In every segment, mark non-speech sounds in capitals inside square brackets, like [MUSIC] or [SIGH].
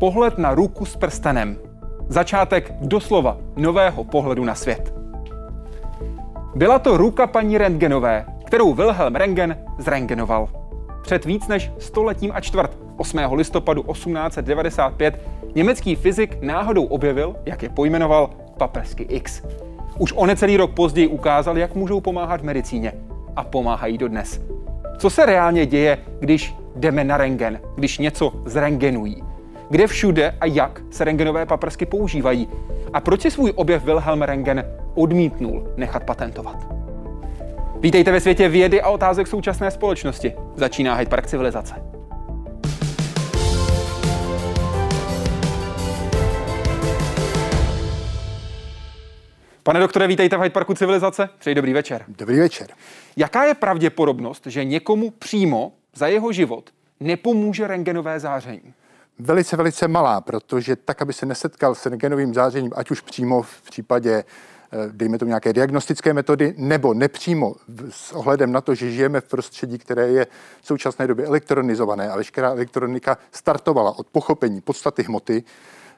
pohled na ruku s prstenem. Začátek doslova nového pohledu na svět. Byla to ruka paní Rentgenové, kterou Wilhelm Rentgen zrengenoval. Před víc než stoletím a čtvrt, 8. listopadu 1895, německý fyzik náhodou objevil, jak je pojmenoval, paprsky X. Už o necelý rok později ukázal, jak můžou pomáhat v medicíně. A pomáhají dodnes. Co se reálně děje, když jdeme na rengen, když něco zrengenují? Kde všude a jak se rengenové paprsky používají? A proč si svůj objev Wilhelm Rengen odmítnul nechat patentovat? Vítejte ve světě vědy a otázek současné společnosti. Začíná Hyde Park civilizace. Pane doktore, vítejte v Hyde Parku civilizace. Přeji dobrý večer. Dobrý večer. Jaká je pravděpodobnost, že někomu přímo za jeho život nepomůže rengenové záření? Velice, velice malá, protože tak, aby se nesetkal s rengenovým zářením, ať už přímo v případě eh, dejme tomu nějaké diagnostické metody, nebo nepřímo s ohledem na to, že žijeme v prostředí, které je v současné době elektronizované a veškerá elektronika startovala od pochopení podstaty hmoty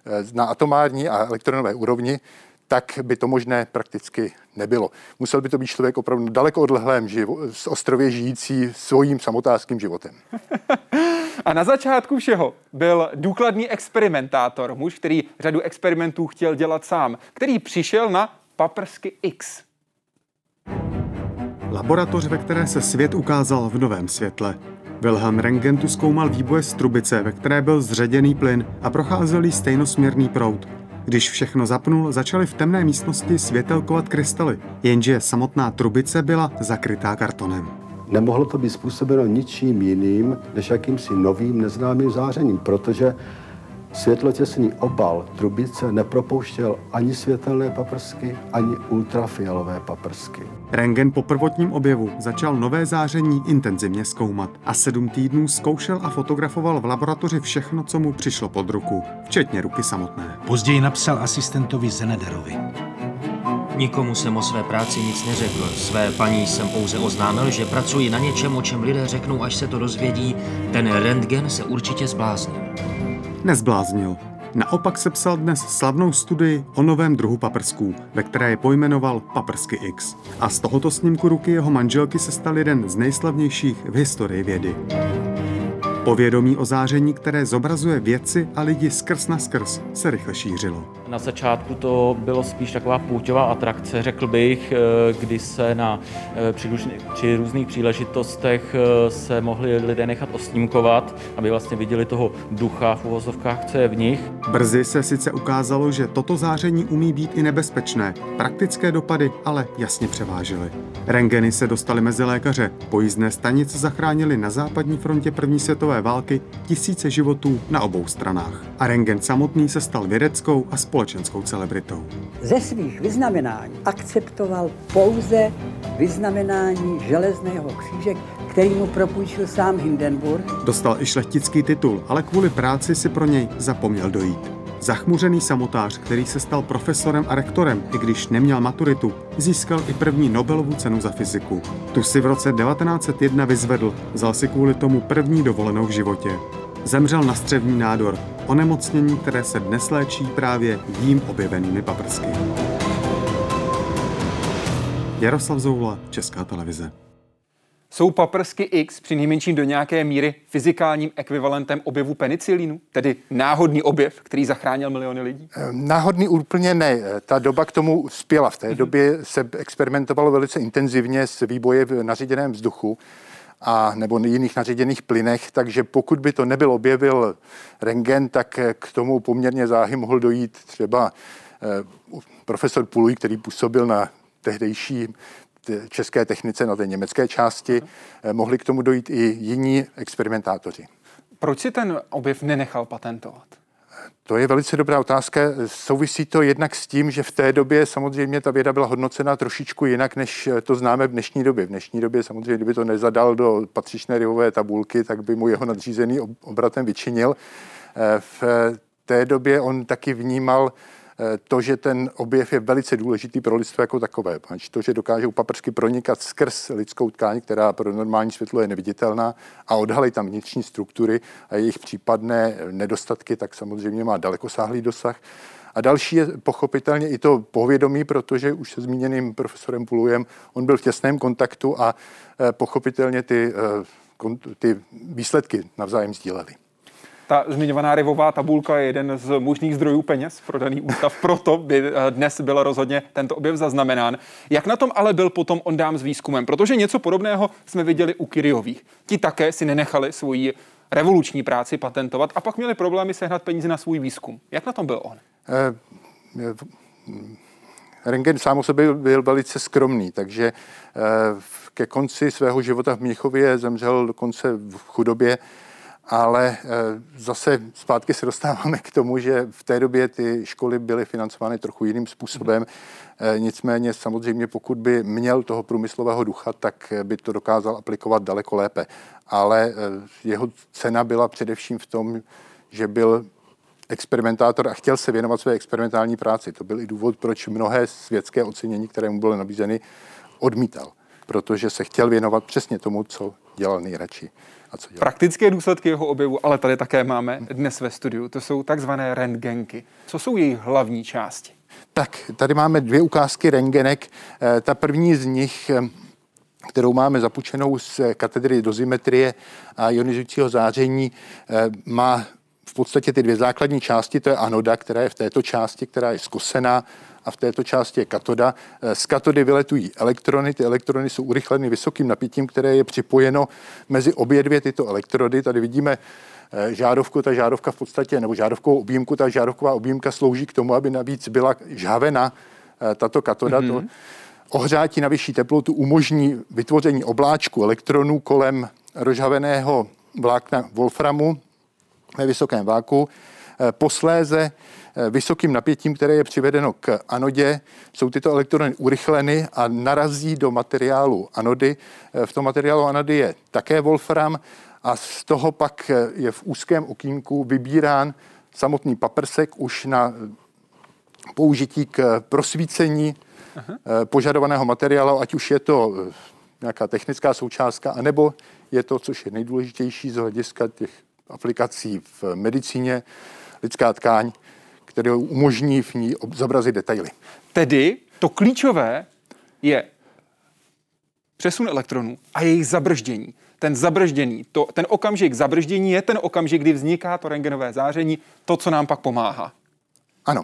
eh, na atomární a elektronové úrovni, tak by to možné prakticky nebylo. Musel by to být člověk opravdu daleko odlehlém živo- z ostrově žijící svým samotářským životem. [LAUGHS] A na začátku všeho byl důkladný experimentátor, muž, který řadu experimentů chtěl dělat sám, který přišel na paprsky X. Laboratoř, ve které se svět ukázal v novém světle. Wilhelm Röntgen tu zkoumal výboje z trubice, ve které byl zředěný plyn a procházel jí stejnosměrný proud. Když všechno zapnul, začaly v temné místnosti světelkovat krystaly, jenže samotná trubice byla zakrytá kartonem. Nemohlo to být způsobeno ničím jiným, než jakýmsi novým neznámým zářením, protože světlotěsný obal trubice nepropouštěl ani světelné paprsky, ani ultrafialové paprsky. Rengen po prvotním objevu začal nové záření intenzivně zkoumat a sedm týdnů zkoušel a fotografoval v laboratoři všechno, co mu přišlo pod ruku, včetně ruky samotné. Později napsal asistentovi Zenederovi. Nikomu jsem o své práci nic neřekl. Své paní jsem pouze oznámil, že pracuji na něčem, o čem lidé řeknou, až se to dozvědí. Ten rentgen se určitě zbláznil. Nezbláznil. Naopak sepsal dnes slavnou studii o novém druhu paprsků, ve které je pojmenoval paprsky X. A z tohoto snímku ruky jeho manželky se stal jeden z nejslavnějších v historii vědy. Povědomí o záření, které zobrazuje věci a lidi skrz na skrz, se rychle šířilo. Na začátku to bylo spíš taková půťová atrakce, řekl bych, eh, kdy se na, eh, při, při různých příležitostech eh, se mohli lidé nechat osnímkovat, aby vlastně viděli toho ducha v uvozovkách, co je v nich. Brzy se sice ukázalo, že toto záření umí být i nebezpečné, praktické dopady ale jasně převážily. Rengeny se dostaly mezi lékaře, pojízdné stanice zachránili na západní frontě první světové války tisíce životů na obou stranách. A rengen samotný se stal vědeckou a společenskou celebritou. Ze svých vyznamenání akceptoval pouze vyznamenání železného kříže, který mu propůjčil sám Hindenburg. Dostal i šlechtický titul, ale kvůli práci si pro něj zapomněl dojít. Zachmuřený samotář, který se stal profesorem a rektorem, i když neměl maturitu, získal i první Nobelovu cenu za fyziku. Tu si v roce 1901 vyzvedl, vzal si kvůli tomu první dovolenou v životě. Zemřel na střevní nádor, onemocnění, které se dnes léčí právě jím objevenými paprsky. Jaroslav Zoula, Česká televize. Jsou paprsky X při nejmenším do nějaké míry fyzikálním ekvivalentem objevu penicilínu, tedy náhodný objev, který zachránil miliony lidí? Náhodný úplně ne. Ta doba k tomu spěla. V té mm-hmm. době se experimentovalo velice intenzivně s výboje v naříděném vzduchu a nebo jiných naříděných plynech, takže pokud by to nebyl objevil rengen, tak k tomu poměrně záhy mohl dojít třeba profesor Puluj, který působil na tehdejší české technice na té německé části, eh, mohli k tomu dojít i jiní experimentátoři. Proč si ten objev nenechal patentovat? To je velice dobrá otázka. Souvisí to jednak s tím, že v té době samozřejmě ta věda byla hodnocena trošičku jinak, než to známe v dnešní době. V dnešní době samozřejmě, kdyby to nezadal do patřičné rivové tabulky, tak by mu jeho nadřízený obratem vyčinil. Eh, v té době on taky vnímal to, že ten objev je velice důležitý pro lidstvo jako takové. To, že dokážou paprsky pronikat skrz lidskou tkáň, která pro normální světlo je neviditelná a odhalit tam vnitřní struktury a jejich případné nedostatky, tak samozřejmě má dalekosáhlý dosah. A další je pochopitelně i to povědomí, protože už se zmíněným profesorem Pulujem, on byl v těsném kontaktu a eh, pochopitelně ty, eh, ty výsledky navzájem sdíleli. Ta zmiňovaná rivová tabulka je jeden z možných zdrojů peněz pro daný ústav, proto by eh, dnes byl rozhodně tento objev zaznamenán. Jak na tom ale byl potom on dám s výzkumem? Protože něco podobného jsme viděli u Kyriových. Ti také si nenechali svoji revoluční práci patentovat a pak měli problémy sehnat peníze na svůj výzkum. Jak na tom byl on? Eh, Rengen sám o sobě byl velice skromný, takže eh, ke konci svého života v Mnichově zemřel dokonce v chudobě, ale eh, zase zpátky se dostáváme k tomu, že v té době ty školy byly financovány trochu jiným způsobem. Nicméně samozřejmě, pokud by měl toho průmyslového ducha, tak by to dokázal aplikovat daleko lépe. Ale jeho cena byla především v tom, že byl experimentátor a chtěl se věnovat své experimentální práci. To byl i důvod, proč mnohé světské ocenění, které mu byly nabízeny, odmítal. Protože se chtěl věnovat přesně tomu, co dělal nejradši. A co. Praktické důsledky jeho objevu, ale tady také máme dnes ve studiu, to jsou takzvané rentgenky. Co jsou jejich hlavní části? Tak, tady máme dvě ukázky rengenek. Eh, ta první z nich eh, kterou máme zapučenou z katedry dozimetrie a ionizujícího záření, eh, má v podstatě ty dvě základní části, to je anoda, která je v této části, která je zkosená, a v této části je katoda. Eh, z katody vyletují elektrony, ty elektrony jsou urychleny vysokým napětím, které je připojeno mezi obě dvě tyto elektrody. Tady vidíme eh, žárovku, ta žárovka v podstatě, nebo žárovkovou objímku, ta žárovková objímka slouží k tomu, aby navíc byla žhavena eh, tato katoda. Mm-hmm. To ohřátí na vyšší teplotu umožní vytvoření obláčku elektronů kolem rozhaveného vlákna wolframu, ve vysokém váku. Posléze vysokým napětím, které je přivedeno k anodě, jsou tyto elektrony urychleny a narazí do materiálu anody. Eh, v tom materiálu anody je také wolfram a z toho pak je v úzkém okýnku vybírán samotný paprsek už na použití k prosvícení Aha. požadovaného materiálu, ať už je to nějaká technická součástka, anebo je to, což je nejdůležitější z hlediska těch aplikací v medicíně, lidská tkáň, které umožní v ní zobrazit detaily. Tedy to klíčové je přesun elektronů a jejich zabrždění. Ten zabržděný, to, ten okamžik zabrždění je ten okamžik, kdy vzniká to rengenové záření, to, co nám pak pomáhá. Ano.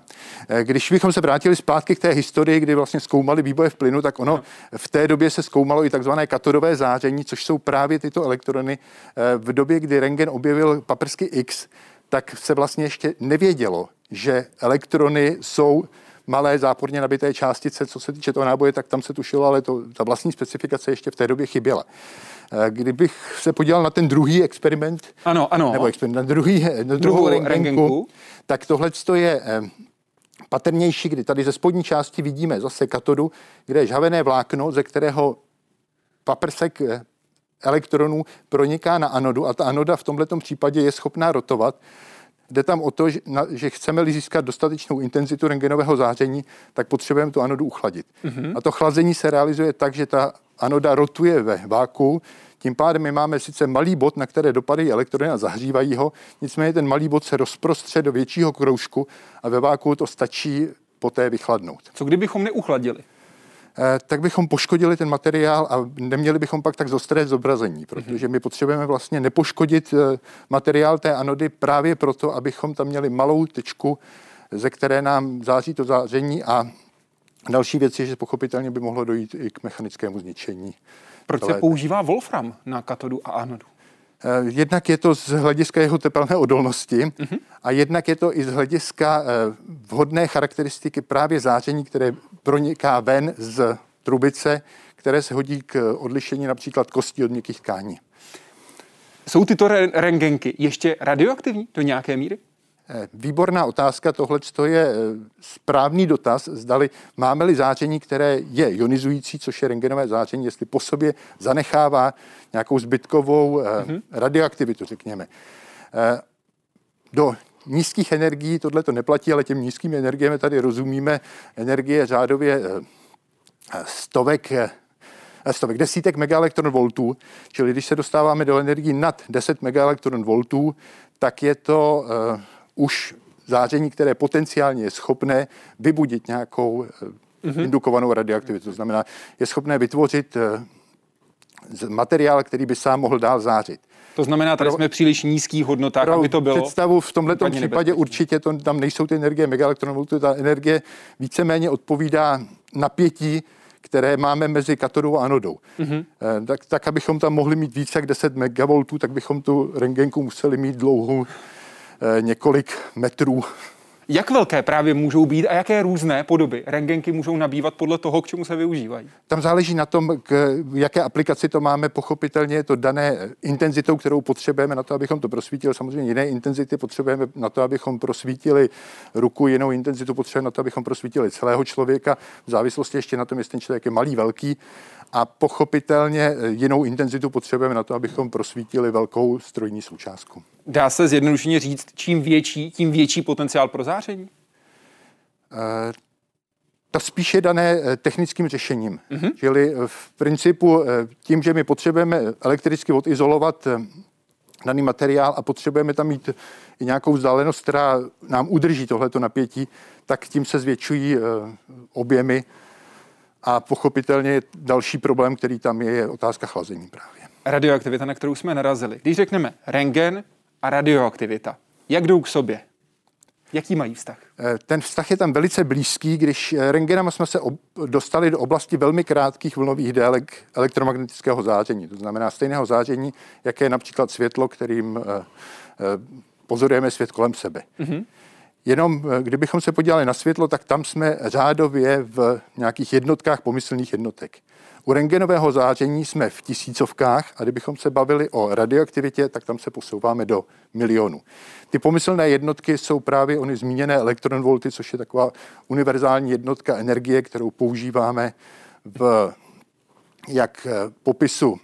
Eh, když bychom se vrátili zpátky k té historii, kdy vlastně zkoumali výboje v plynu, tak ono v té době se zkoumalo i takzvané katodové záření, což jsou právě tyto elektrony. Eh, v době, kdy Rengen objevil paprsky X, tak se vlastně ještě nevědělo, že elektrony jsou malé záporně nabité částice, co se týče toho náboje, tak tam se tušilo, ale to, ta vlastní specifikace ještě v té době chyběla. Eh, kdybych se podíval na ten druhý experiment, ano, ano. nebo experiment, na, druhý, na druhou, druhou rengenku, rengenku, tak tohle je eh, patrnější, kdy tady ze spodní části vidíme zase katodu, kde je žhavené vlákno, ze kterého paprsek eh, elektronů proniká na anodu a ta anoda v tomto případě je schopná rotovat. Jde tam o to, že, na, že chceme-li získat dostatečnou intenzitu rengenového záření, tak potřebujeme tu anodu uchladit. Mm-hmm. A to chlazení se realizuje tak, že ta anoda rotuje ve váku, tím pádem my máme sice malý bod, na které dopadají elektrony a zahřívají ho, nicméně ten malý bod se rozprostře do většího kroužku a ve váku to stačí poté vychladnout. Co kdybychom neuchladili? Eh, tak bychom poškodili ten materiál a neměli bychom pak tak zostré zobrazení, protože my potřebujeme vlastně nepoškodit eh, materiál té anody právě proto, abychom tam měli malou tečku, ze které nám září to záření a další věc je, že pochopitelně by mohlo dojít i k mechanickému zničení. Proč se používá wolfram na katodu a anodu? Eh, jednak je to z hlediska jeho tepelné odolnosti uh-huh. a jednak je to i z hlediska vhodné charakteristiky právě záření, které proniká ven z trubice, které se hodí k odlišení například kostí od měkkých tkání. Jsou tyto rengenky ještě radioaktivní do nějaké míry? Eh, výborná otázka, tohle je eh, správný dotaz, zdali máme-li záření, které je ionizující, což je rengenové záření, jestli po sobě zanechává nějakou zbytkovou mm-hmm. radioaktivitu, řekněme. Do nízkých energií tohle to neplatí, ale těm nízkým energiemi tady rozumíme energie řádově stovek stovek desítek megaelektronvoltů, čili když se dostáváme do energií nad 10 megaelektronvoltů, tak je to už záření, které potenciálně je schopné vybudit nějakou mm-hmm. indukovanou radioaktivitu. To znamená, je schopné vytvořit uh, materiál, který by sám mohl dál zářit. To znamená, tady pro, jsme příliš nízkých hodnotách, pro aby to bylo. Představu v tomto případě nebezpečný. určitě to, tam nejsou ty energie megaelektronvoltů, ta energie víceméně odpovídá napětí, které máme mezi katodou a anodou. Mm-hmm. Tak, tak, abychom tam mohli mít více jak 10 megavoltů, tak bychom tu rengenku museli mít dlouhou eh, několik metrů jak velké právě můžou být a jaké různé podoby rengenky můžou nabývat podle toho, k čemu se využívají? Tam záleží na tom, k jaké aplikaci to máme. Pochopitelně je to dané intenzitou, kterou potřebujeme na to, abychom to prosvítili. Samozřejmě jiné intenzity potřebujeme na to, abychom prosvítili ruku, jinou intenzitu potřebujeme na to, abychom prosvítili celého člověka. V závislosti ještě na tom, jestli ten člověk je malý, velký a pochopitelně jinou intenzitu potřebujeme na to, abychom prosvítili velkou strojní součástku. Dá se zjednodušeně říct, čím větší, tím větší potenciál pro záření? Uh, to spíše dané eh, technickým řešením. Mm-hmm. Čili eh, v principu tím, že my potřebujeme elektricky odizolovat daný materiál a potřebujeme tam mít i nějakou vzdálenost, která nám udrží tohleto napětí, tak tím se zvětšují objemy a pochopitelně další problém, který tam je, je otázka chlazení právě. Radioaktivita, na kterou jsme narazili. Když řekneme rengen a radioaktivita, jak jdou k sobě? Jaký mají vztah? Eh, ten vztah je tam velice blízký, když eh, rengenem jsme se dostali do oblasti velmi krátkých vlnových délek elektromagnetického záření. To znamená stejného záření, jaké je například světlo, kterým eh, pozorujeme svět kolem sebe. Mm-hmm. Jenom kdybychom se podívali na světlo, tak tam jsme řádově v nějakých jednotkách pomyslných jednotek. U rengenového záření jsme v tisícovkách a kdybychom se bavili o radioaktivitě, tak tam se posouváme do milionů. Ty pomyslné jednotky jsou právě ony zmíněné elektronvolty, což je taková univerzální jednotka energie, kterou používáme v jak popisu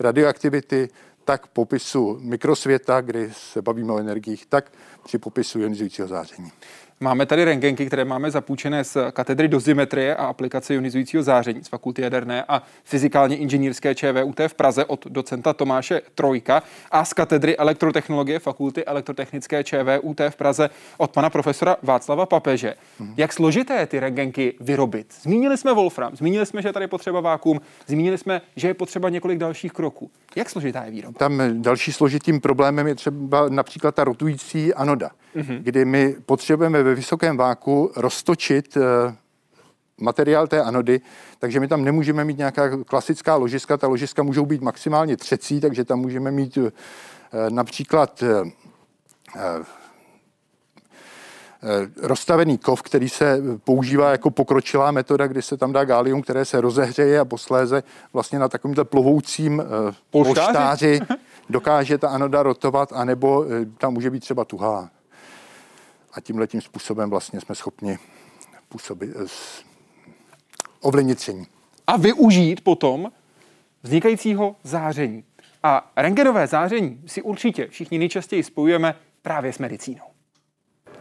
radioaktivity, tak popisu mikrosvěta, kdy se bavíme o energiích, tak při popisu ionizujícího záření. Máme tady rengenky, které máme zapůjčené z katedry dozimetrie a aplikace ionizujícího záření z fakulty jaderné a fyzikálně inženýrské ČVUT v Praze od docenta Tomáše Trojka a z katedry elektrotechnologie fakulty elektrotechnické ČVUT v Praze od pana profesora Václava Papeže. Hmm. Jak složité ty rengenky vyrobit? Zmínili jsme Wolfram, zmínili jsme, že tady je potřeba vákum, zmínili jsme, že je potřeba několik dalších kroků. Jak složitá je výroba? Tam další složitým problémem je třeba například ta rotující anoda, mm-hmm. kdy my potřebujeme ve vysokém váku roztočit eh, materiál té anody, takže my tam nemůžeme mít nějaká klasická ložiska. Ta ložiska můžou být maximálně třecí, takže tam můžeme mít eh, například eh, rozstavený kov, který se používá jako pokročilá metoda, kdy se tam dá gálium, které se rozehřeje a posléze vlastně na takovýmhle plovoucím polštáři [LAUGHS] dokáže ta anoda rotovat, anebo tam může být třeba tuhá a tímhle tím způsobem vlastně jsme schopni působit, eh, ovlivnit tření. A využít potom vznikajícího záření. A rengenové záření si určitě všichni nejčastěji spojujeme právě s medicínou.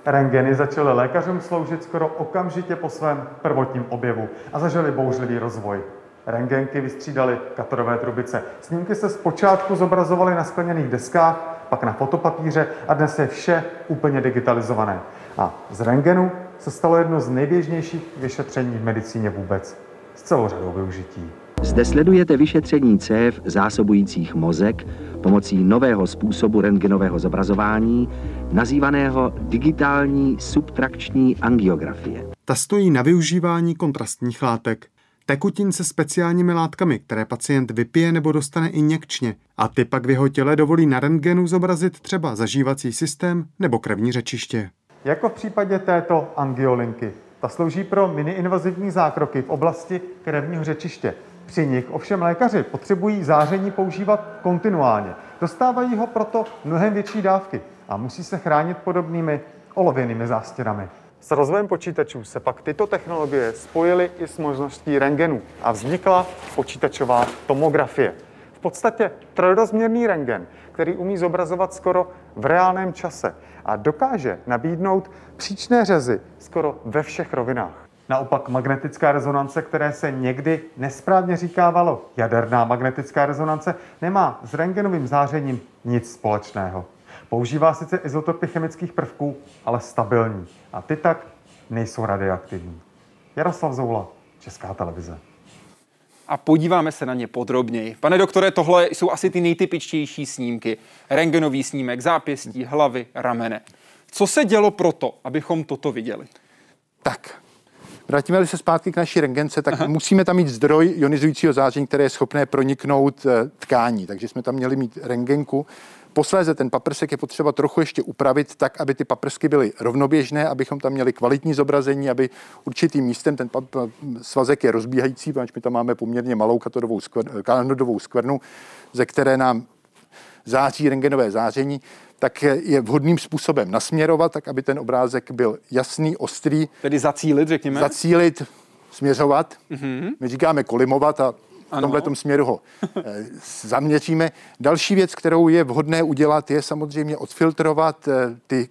Rengeny začaly lékařům sloužit skoro okamžitě po svém prvotním objevu a zažili bouřlivý rozvoj. Rengenky vystřídaly katodové trubice. Snímky se zpočátku zobrazovaly na skleněných deskách, pak na fotopapíře a dnes je vše úplně digitalizované. A z rengenu se stalo jedno z nejběžnějších vyšetření v medicíně vůbec s celou řadou využití. Zde sledujete vyšetření cév zásobujících mozek pomocí nového způsobu rentgenového zobrazování, nazývaného digitální subtrakční angiografie. Ta stojí na využívání kontrastních látek, tekutin se speciálními látkami, které pacient vypije nebo dostane injekčně a ty pak v jeho těle dovolí na rentgenu zobrazit třeba zažívací systém nebo krevní řečiště. Jako v případě této angiolinky. Ta slouží pro miniinvazivní zákroky v oblasti krevního řečiště. Při nich ovšem lékaři potřebují záření používat kontinuálně. Dostávají ho proto mnohem větší dávky a musí se chránit podobnými olověnými zástěrami. S rozvojem počítačů se pak tyto technologie spojily i s možností rengenu a vznikla počítačová tomografie. V podstatě trojrozměrný rengen, který umí zobrazovat skoro v reálném čase a dokáže nabídnout příčné řezy skoro ve všech rovinách. Naopak magnetická rezonance, které se někdy nesprávně říkávalo jaderná magnetická rezonance, nemá s rengenovým zářením nic společného. Používá sice izotopy chemických prvků, ale stabilní. A ty tak nejsou radioaktivní. Jaroslav Zoula, Česká televize. A podíváme se na ně podrobněji. Pane doktore, tohle jsou asi ty nejtypičtější snímky. Rengenový snímek zápěstí, hlavy, ramene. Co se dělo proto, abychom toto viděli? Tak, Vrátíme se zpátky k naší rengence, tak Aha. musíme tam mít zdroj ionizujícího záření, které je schopné proniknout eh, tkání. Takže jsme tam měli mít rengenku. Posléze ten paprsek je potřeba trochu ještě upravit tak, aby ty paprsky byly rovnoběžné, abychom tam měli kvalitní zobrazení, aby určitým místem ten svazek je rozbíhající, protože my tam máme poměrně malou katodovou skvrnu, kanodovou skvrnu, ze které nám září rengenové záření, tak je vhodným způsobem nasměrovat, tak aby ten obrázek byl jasný, ostrý. Tedy zacílit, řekněme? Zacílit, směřovat. Mm-hmm. My říkáme kolimovat a v tomhle směru ho [LAUGHS] eh, zaměříme. Další věc, kterou je vhodné udělat, je samozřejmě odfiltrovat eh, ty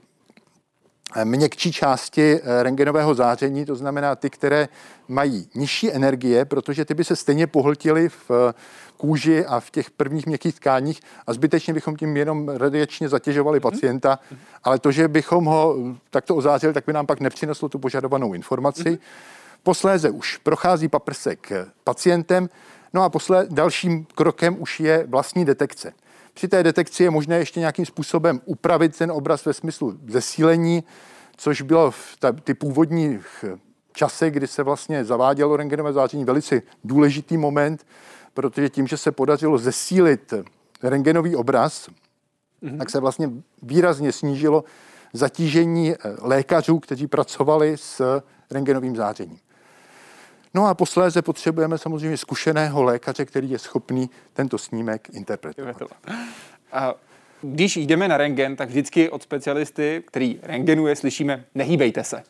eh, měkčí části rengenového záření, to znamená ty, které mají nižší energie, protože ty by se stejně pohltily v kůži a v těch prvních měkkých tkáních a zbytečně bychom tím jenom radiačně zatěžovali mm-hmm. pacienta, ale to, že bychom ho takto ozářili, tak by nám pak nepřineslo tu požadovanou informaci. Mm-hmm. Posléze už prochází paprsek pacientem, no a posle dalším krokem už je vlastní detekce. Při té detekci je možné ještě nějakým způsobem upravit ten obraz ve smyslu zesílení, což bylo v ta, ty původní čase, kdy se vlastně zavádělo rengenové záření, velice důležitý moment, protože tím, že se podařilo zesílit rengenový obraz, mm-hmm. tak se vlastně výrazně snížilo zatížení eh, lékařů, kteří pracovali s rengenovým zářením. No a posléze potřebujeme samozřejmě zkušeného lékaře, který je schopný tento snímek interpretovat. A když jdeme na rengen, tak vždycky od specialisty, který rengenuje, slyšíme, nehýbejte se.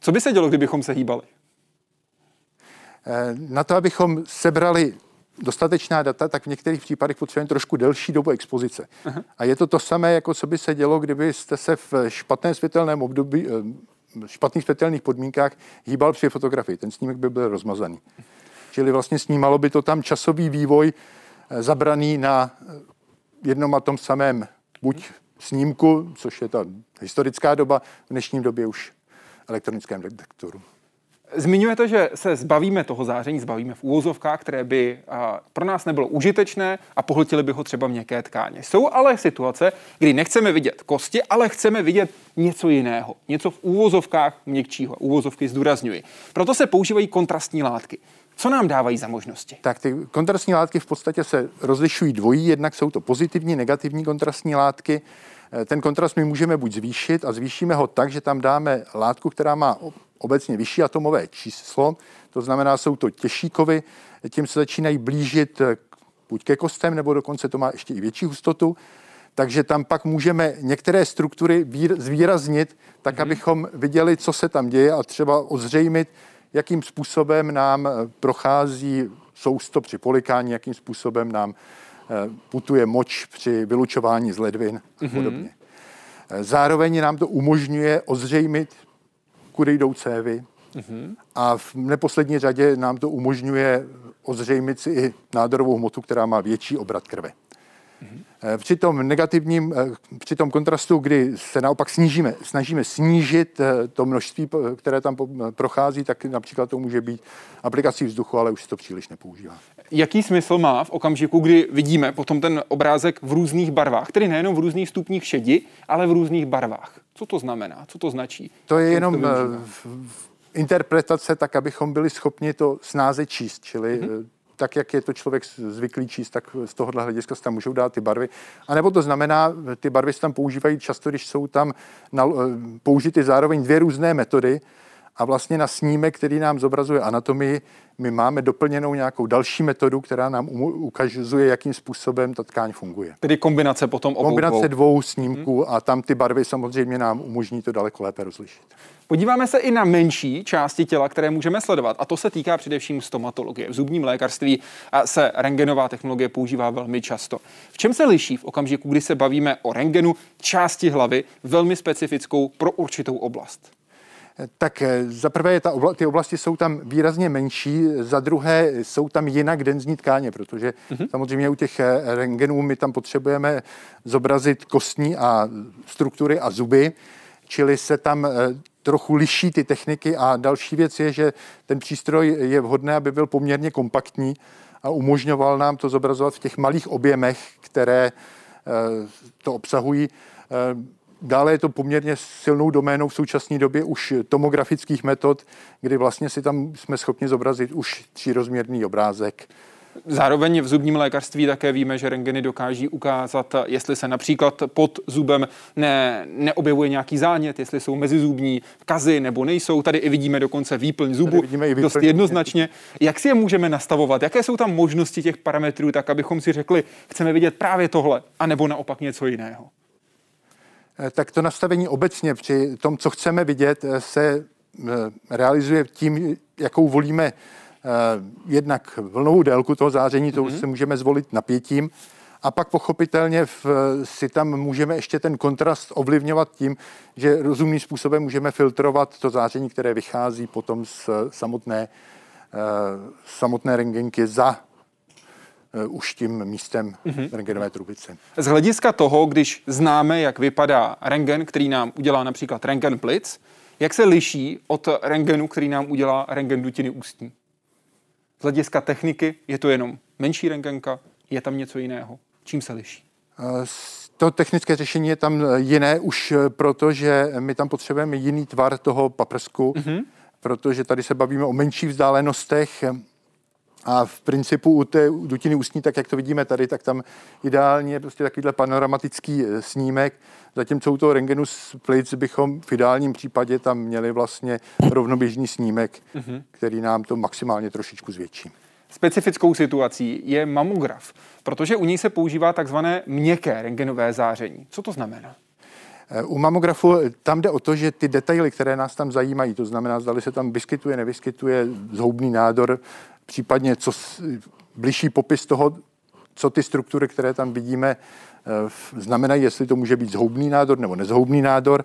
Co by se dělo, kdybychom se hýbali? Eh, na to, abychom sebrali dostatečná data, tak v některých případech potřebujeme trošku delší dobu expozice. Aha. A je to to samé, jako co by se dělo, kdybyste se v špatném světelném období, eh, špatných světelných podmínkách hýbal při fotografii. Ten snímek by byl rozmazaný. Čili vlastně snímalo by to tam časový vývoj eh, zabraný na eh, jednom a tom samém buď snímku, což je ta historická doba, v dnešním době už elektronickém detektoru. Zmiňujete, že se zbavíme toho záření, zbavíme v úvozovkách, které by pro nás nebylo užitečné a pohltili by ho třeba měkké tkáně. Jsou ale situace, kdy nechceme vidět kosti, ale chceme vidět něco jiného, něco v úvozovkách měkčího. Úvozovky zdůrazňuji. Proto se používají kontrastní látky. Co nám dávají za možnosti? Tak ty kontrastní látky v podstatě se rozlišují dvojí. Jednak jsou to pozitivní, negativní kontrastní látky. Eh, ten kontrast my můžeme buď zvýšit a zvýšíme ho tak, že tam dáme látku, která má obecně vyšší atomové číslo, to znamená, jsou to těžší kovy, tím se začínají blížit eh, buď ke kostem, nebo dokonce to má ještě i větší hustotu, takže tam pak můžeme některé struktury zvýraznit, tak mm-hmm. abychom viděli, co se tam děje a třeba ozřejmit, jakým způsobem nám eh, prochází sousto při polikání, jakým způsobem nám putuje moč při vylučování z ledvin a mhm. podobně. Mm-hmm. Zároveň nám to umožňuje ozřejmit kudy jdou cévy. Mm-hmm. A v neposlední řadě nám to umožňuje ozřejmit si i nádorovou hmotu, která má větší obrat krve. Mm-hmm. Při tom negativním, eh, při tom kontrastu, kdy se naopak snížíme, snažíme snížit eh, to množství, které tam prochází, tak například to může být aplikací vzduchu, ale už se to příliš nepoužívá. Jaký smysl má v okamžiku, kdy vidíme potom ten obrázek v různých barvách, tedy nejenom v různých stupních šedi, ale v různých barvách? Co to znamená? Co to značí? To je jenom to interpretace tak, abychom byli schopni to snáze číst, čili mm-hmm tak, jak je to člověk zvyklý číst, tak z tohohle hlediska se tam můžou dát ty barvy. A nebo to znamená, ty barvy se tam používají často, když jsou tam použity zároveň dvě různé metody a vlastně na snímek, který nám zobrazuje anatomii, my máme doplněnou nějakou další metodu, která nám ukazuje, jakým způsobem ta tkáň funguje. Tedy kombinace potom obou Kombinace dvou snímků hmm. a tam ty barvy samozřejmě nám umožní to daleko lépe rozlišit. Podíváme se i na menší části těla, které můžeme sledovat, a to se týká především stomatologie. V zubním lékařství se rengenová technologie používá velmi často. V čem se liší v okamžiku, kdy se bavíme o rengenu části hlavy, velmi specifickou pro určitou oblast? Tak eh, za prvé ta obla, ty oblasti jsou tam výrazně menší, za druhé jsou tam jinak denzní tkáně, protože mm-hmm. samozřejmě u těch eh, rengenů my tam potřebujeme zobrazit kostní a struktury a zuby, čili se tam eh, trochu liší ty techniky a další věc je, že ten přístroj je vhodné, aby byl poměrně kompaktní a umožňoval nám to zobrazovat v těch malých objemech, které to obsahují. Dále je to poměrně silnou doménou v současné době už tomografických metod, kdy vlastně si tam jsme schopni zobrazit už třírozměrný obrázek. Zároveň v zubním lékařství také víme, že rengeny dokáží ukázat, jestli se například pod zubem ne, neobjevuje nějaký zánět, jestli jsou mezizubní kazy nebo nejsou. Tady i vidíme dokonce výplň zubu vidíme i výplň. dost jednoznačně. Jak si je můžeme nastavovat? Jaké jsou tam možnosti těch parametrů, tak abychom si řekli, chceme vidět právě tohle, anebo naopak něco jiného? Eh, tak to nastavení obecně při tom, co chceme vidět, eh, se eh, realizuje tím, jakou volíme jednak vlnovou délku toho záření, to mm-hmm. si můžeme zvolit napětím, a pak pochopitelně v, si tam můžeme ještě ten kontrast ovlivňovat tím, že rozumným způsobem můžeme filtrovat to záření, které vychází potom z samotné, samotné rengenky za už tím místem mm-hmm. rengenové trubice. Z hlediska toho, když známe, jak vypadá rengen, který nám udělá například rengen plic, jak se liší od rengenu, který nám udělá rengen dutiny ústní? Z hlediska techniky je to jenom menší rengenka, je tam něco jiného. Čím se liší? Uh, to technické řešení je tam jiné už proto, že my tam potřebujeme jiný tvar toho paprsku, mm-hmm. protože tady se bavíme o menších vzdálenostech a v principu u té dutiny ústní, tak jak to vidíme tady, tak tam ideálně je prostě takovýhle panoramatický eh, snímek, zatímco u toho rengenu z plic bychom v ideálním případě tam měli vlastně rovnoběžný snímek, mm-hmm. který nám to maximálně trošičku zvětší. Specifickou situací je mamograf, protože u něj se používá takzvané měkké rengenové záření. Co to znamená? Eh, u mamografu tam jde o to, že ty detaily, které nás tam zajímají, to znamená, zda se tam vyskytuje, nevyskytuje zhoubný nádor, případně co blížší popis toho, co ty struktury, které tam vidíme, eh, znamenají, jestli to může být zhoubný nádor nebo nezhoubný nádor,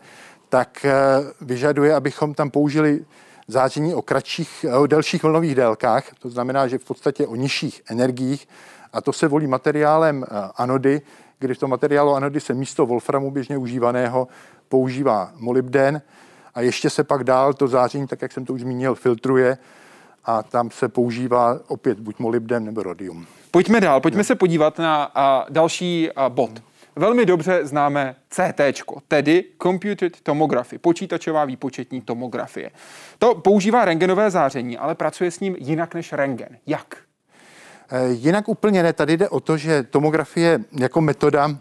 tak eh, vyžaduje, abychom tam použili záření o kratších, o delších vlnových délkách, to znamená, že v podstatě o nižších energiích, a to se volí materiálem eh, anody, kdy v tom materiálu anody se místo wolframu běžně užívaného používá molybden. A ještě se pak dál to záření, tak jak jsem to už zmínil, filtruje a tam se používá opět buď molybden nebo rodium. Pojďme dál, pojďme no. se podívat na a, další a, bod. Velmi dobře známe CT, tedy Computed Tomography, počítačová výpočetní tomografie. To používá rengenové záření, ale pracuje s ním jinak než rengen. Jak? E, jinak úplně ne. Tady jde o to, že tomografie jako metoda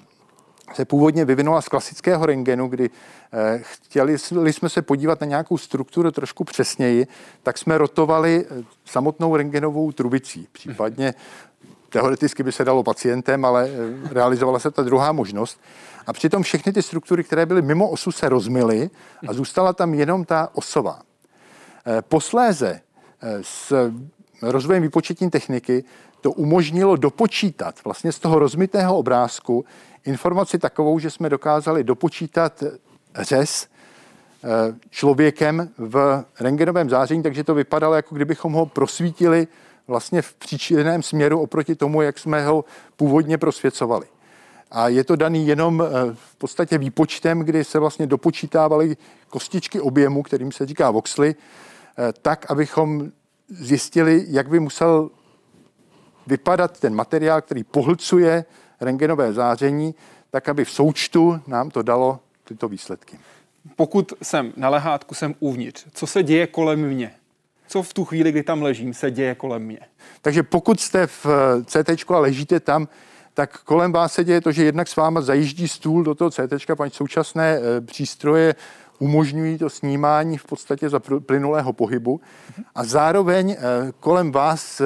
se původně vyvinula z klasického rengenu, kdy eh, chtěli jsme se podívat na nějakou strukturu trošku přesněji, tak jsme rotovali eh, samotnou rengenovou trubicí. Případně teoreticky by se dalo pacientem, ale eh, realizovala se ta druhá možnost. A přitom všechny ty struktury, které byly mimo osu, se rozmily a zůstala tam jenom ta osová. Posléze s rozvojem výpočetní techniky to umožnilo dopočítat vlastně z toho rozmitého obrázku informaci takovou, že jsme dokázali dopočítat řez eh, člověkem v rengenovém záření, takže to vypadalo, jako kdybychom ho prosvítili vlastně v příčinném směru oproti tomu, jak jsme ho původně prosvěcovali. A je to daný jenom eh, v podstatě výpočtem, kdy se vlastně dopočítávaly kostičky objemu, kterým se říká voxly, eh, tak, abychom zjistili, jak by musel vypadat ten materiál, který pohlcuje rengenové záření, tak aby v součtu nám to dalo tyto výsledky. Pokud jsem na lehátku, jsem uvnitř, co se děje kolem mě? Co v tu chvíli, kdy tam ležím, se děje kolem mě? Takže pokud jste v eh, CT a ležíte tam, tak kolem vás se děje to, že jednak s váma zajíždí stůl do toho CT, pač současné e, přístroje umožňují to snímání v podstatě za plynulého pohybu a zároveň kolem vás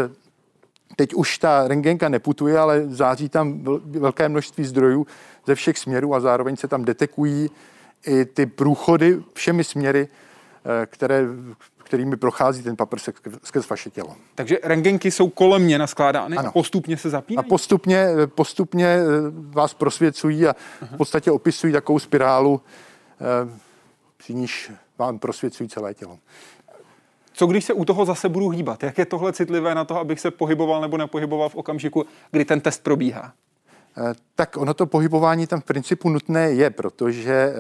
teď už ta rengenka neputuje, ale září tam velké množství zdrojů ze všech směrů a zároveň se tam detekují i ty průchody všemi směry, které, kterými prochází ten paprsek skrz vaše tělo. Takže rengenky jsou kolem mě naskládány ano. a postupně se zapínají? A postupně, postupně eh, vás prosvěcují a v podstatě opisují takovou spirálu, eh, při níž vám prosvěcují celé tělo. Co když se u toho zase budu hýbat? Jak je tohle citlivé na to, abych se pohyboval nebo nepohyboval v okamžiku, kdy ten test probíhá? Eh, tak ono to pohybování tam v principu nutné je, protože eh,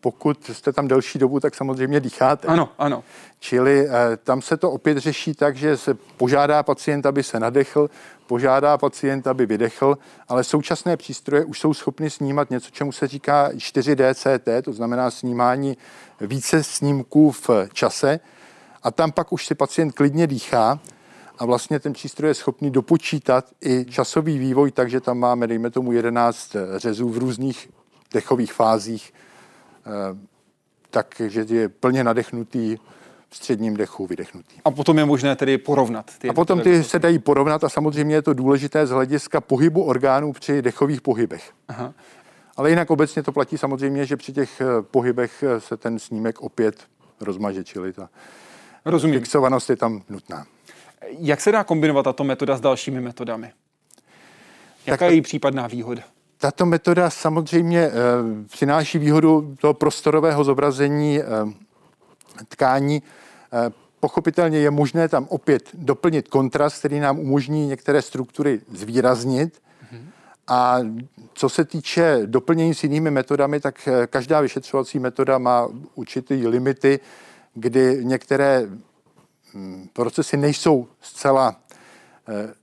pokud jste tam delší dobu, tak samozřejmě dýcháte. Ano, ano. Čili eh, tam se to opět řeší tak, že se požádá pacient, aby se nadechl, požádá pacient, aby vydechl, ale současné přístroje už jsou schopny snímat něco, čemu se říká 4DCT, to znamená snímání více snímků v čase a tam pak už si pacient klidně dýchá a vlastně ten přístroj je schopný dopočítat i časový vývoj, takže tam máme, dejme tomu, 11 řezů v různých dechových fázích, eh, takže je plně nadechnutý v středním dechu vydechnutý. A potom je možné tedy porovnat. Ty a potom ty se dají porovnat a samozřejmě je to důležité z hlediska pohybu orgánů při dechových pohybech. Aha. Ale jinak obecně to platí samozřejmě, že při těch eh, pohybech eh, se ten snímek opět rozmaže, čili ta Rozumím. fixovanost je tam nutná. Jak se dá kombinovat tato metoda s dalšími metodami? Jaká je její případná výhoda? Tato metoda samozřejmě e, přináší výhodu toho prostorového zobrazení e, tkání. E, pochopitelně je možné tam opět doplnit kontrast, který nám umožní některé struktury zvýraznit. A co se týče doplnění s jinými metodami, tak každá vyšetřovací metoda má určitý limity, kdy některé Mm, procesy nejsou zcela eh,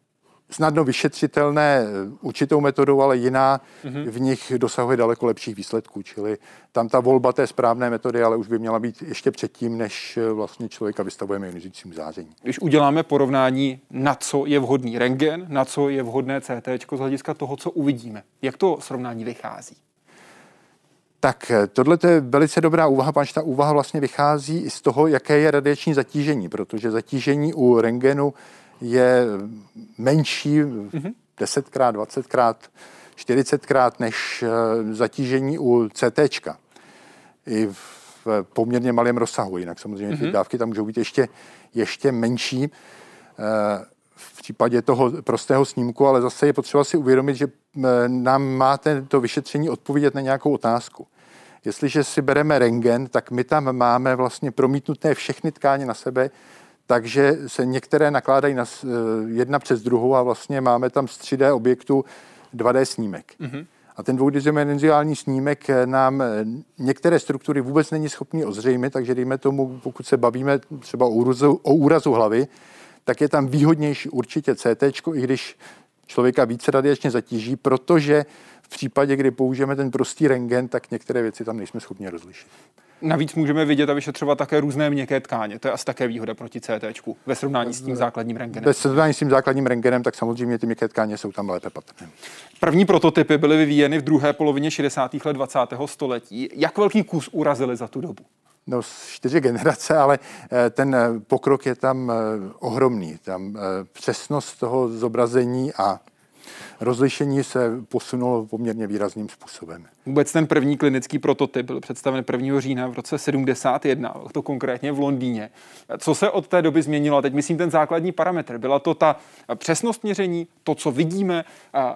snadno vyšetřitelné eh, určitou metodou, ale jiná mm-hmm. v nich dosahuje daleko lepších výsledků. Čili tam ta volba té správné metody, ale už by měla být ještě předtím, než eh, vlastně člověka vystavujeme ionizujícímu záření. Když uděláme porovnání, na co je vhodný rengen, na co je vhodné CT z hlediska toho, co uvidíme, jak to srovnání vychází? Tak eh, tohle je velice dobrá úvaha, protože ta úvaha vlastně vychází i z toho, jaké je radiační zatížení, protože zatížení u rengenu je menší mm-hmm. 10krát, 20krát, 40krát než eh, zatížení u CT. I v poměrně malém rozsahu, jinak samozřejmě mm-hmm. ty mhm. dávky tam můžou být ještě, ještě menší eh, v případě toho prostého snímku, ale zase je potřeba si uvědomit, že nám má to vyšetření odpovědět na nějakou otázku. Jestliže si bereme rengen, tak my tam máme vlastně promítnuté všechny tkáně na sebe, takže se některé nakládají na, eh, jedna přes druhou a vlastně máme tam z 3D objektu 2D snímek. Mm-hmm. A ten dvoudimenzionální snímek eh, nám eh, některé struktury vůbec není schopný ozřejmit, takže dejme tomu, pokud se bavíme třeba o úrazu, o úrazu hlavy, tak je tam výhodnější určitě CT, i když člověka více radiačně zatíží, protože v případě, kdy použijeme ten prostý rengen, tak některé věci tam nejsme schopni rozlišit. Navíc můžeme vidět a vyšetřovat také různé měkké tkáně. To je asi také výhoda proti CT ve srovnání s tím základním rengenem. Ve srovnání s tím základním rengenem, tak samozřejmě ty měkké tkáně jsou tam lépe patrné. První prototypy byly vyvíjeny v druhé polovině 60. let 20. století. Jak velký kus urazili za tu dobu? No, čtyři generace, ale eh, ten eh, pokrok je tam eh, ohromný. Tam přesnost toho zobrazení a rozlišení se posunulo poměrně výrazným způsobem. Vůbec ten první klinický prototyp byl představen 1. října v roce 71, to konkrétně v Londýně. Co se od té doby změnilo? Teď myslím ten základní parametr. Byla to ta přesnost měření, to, co vidíme,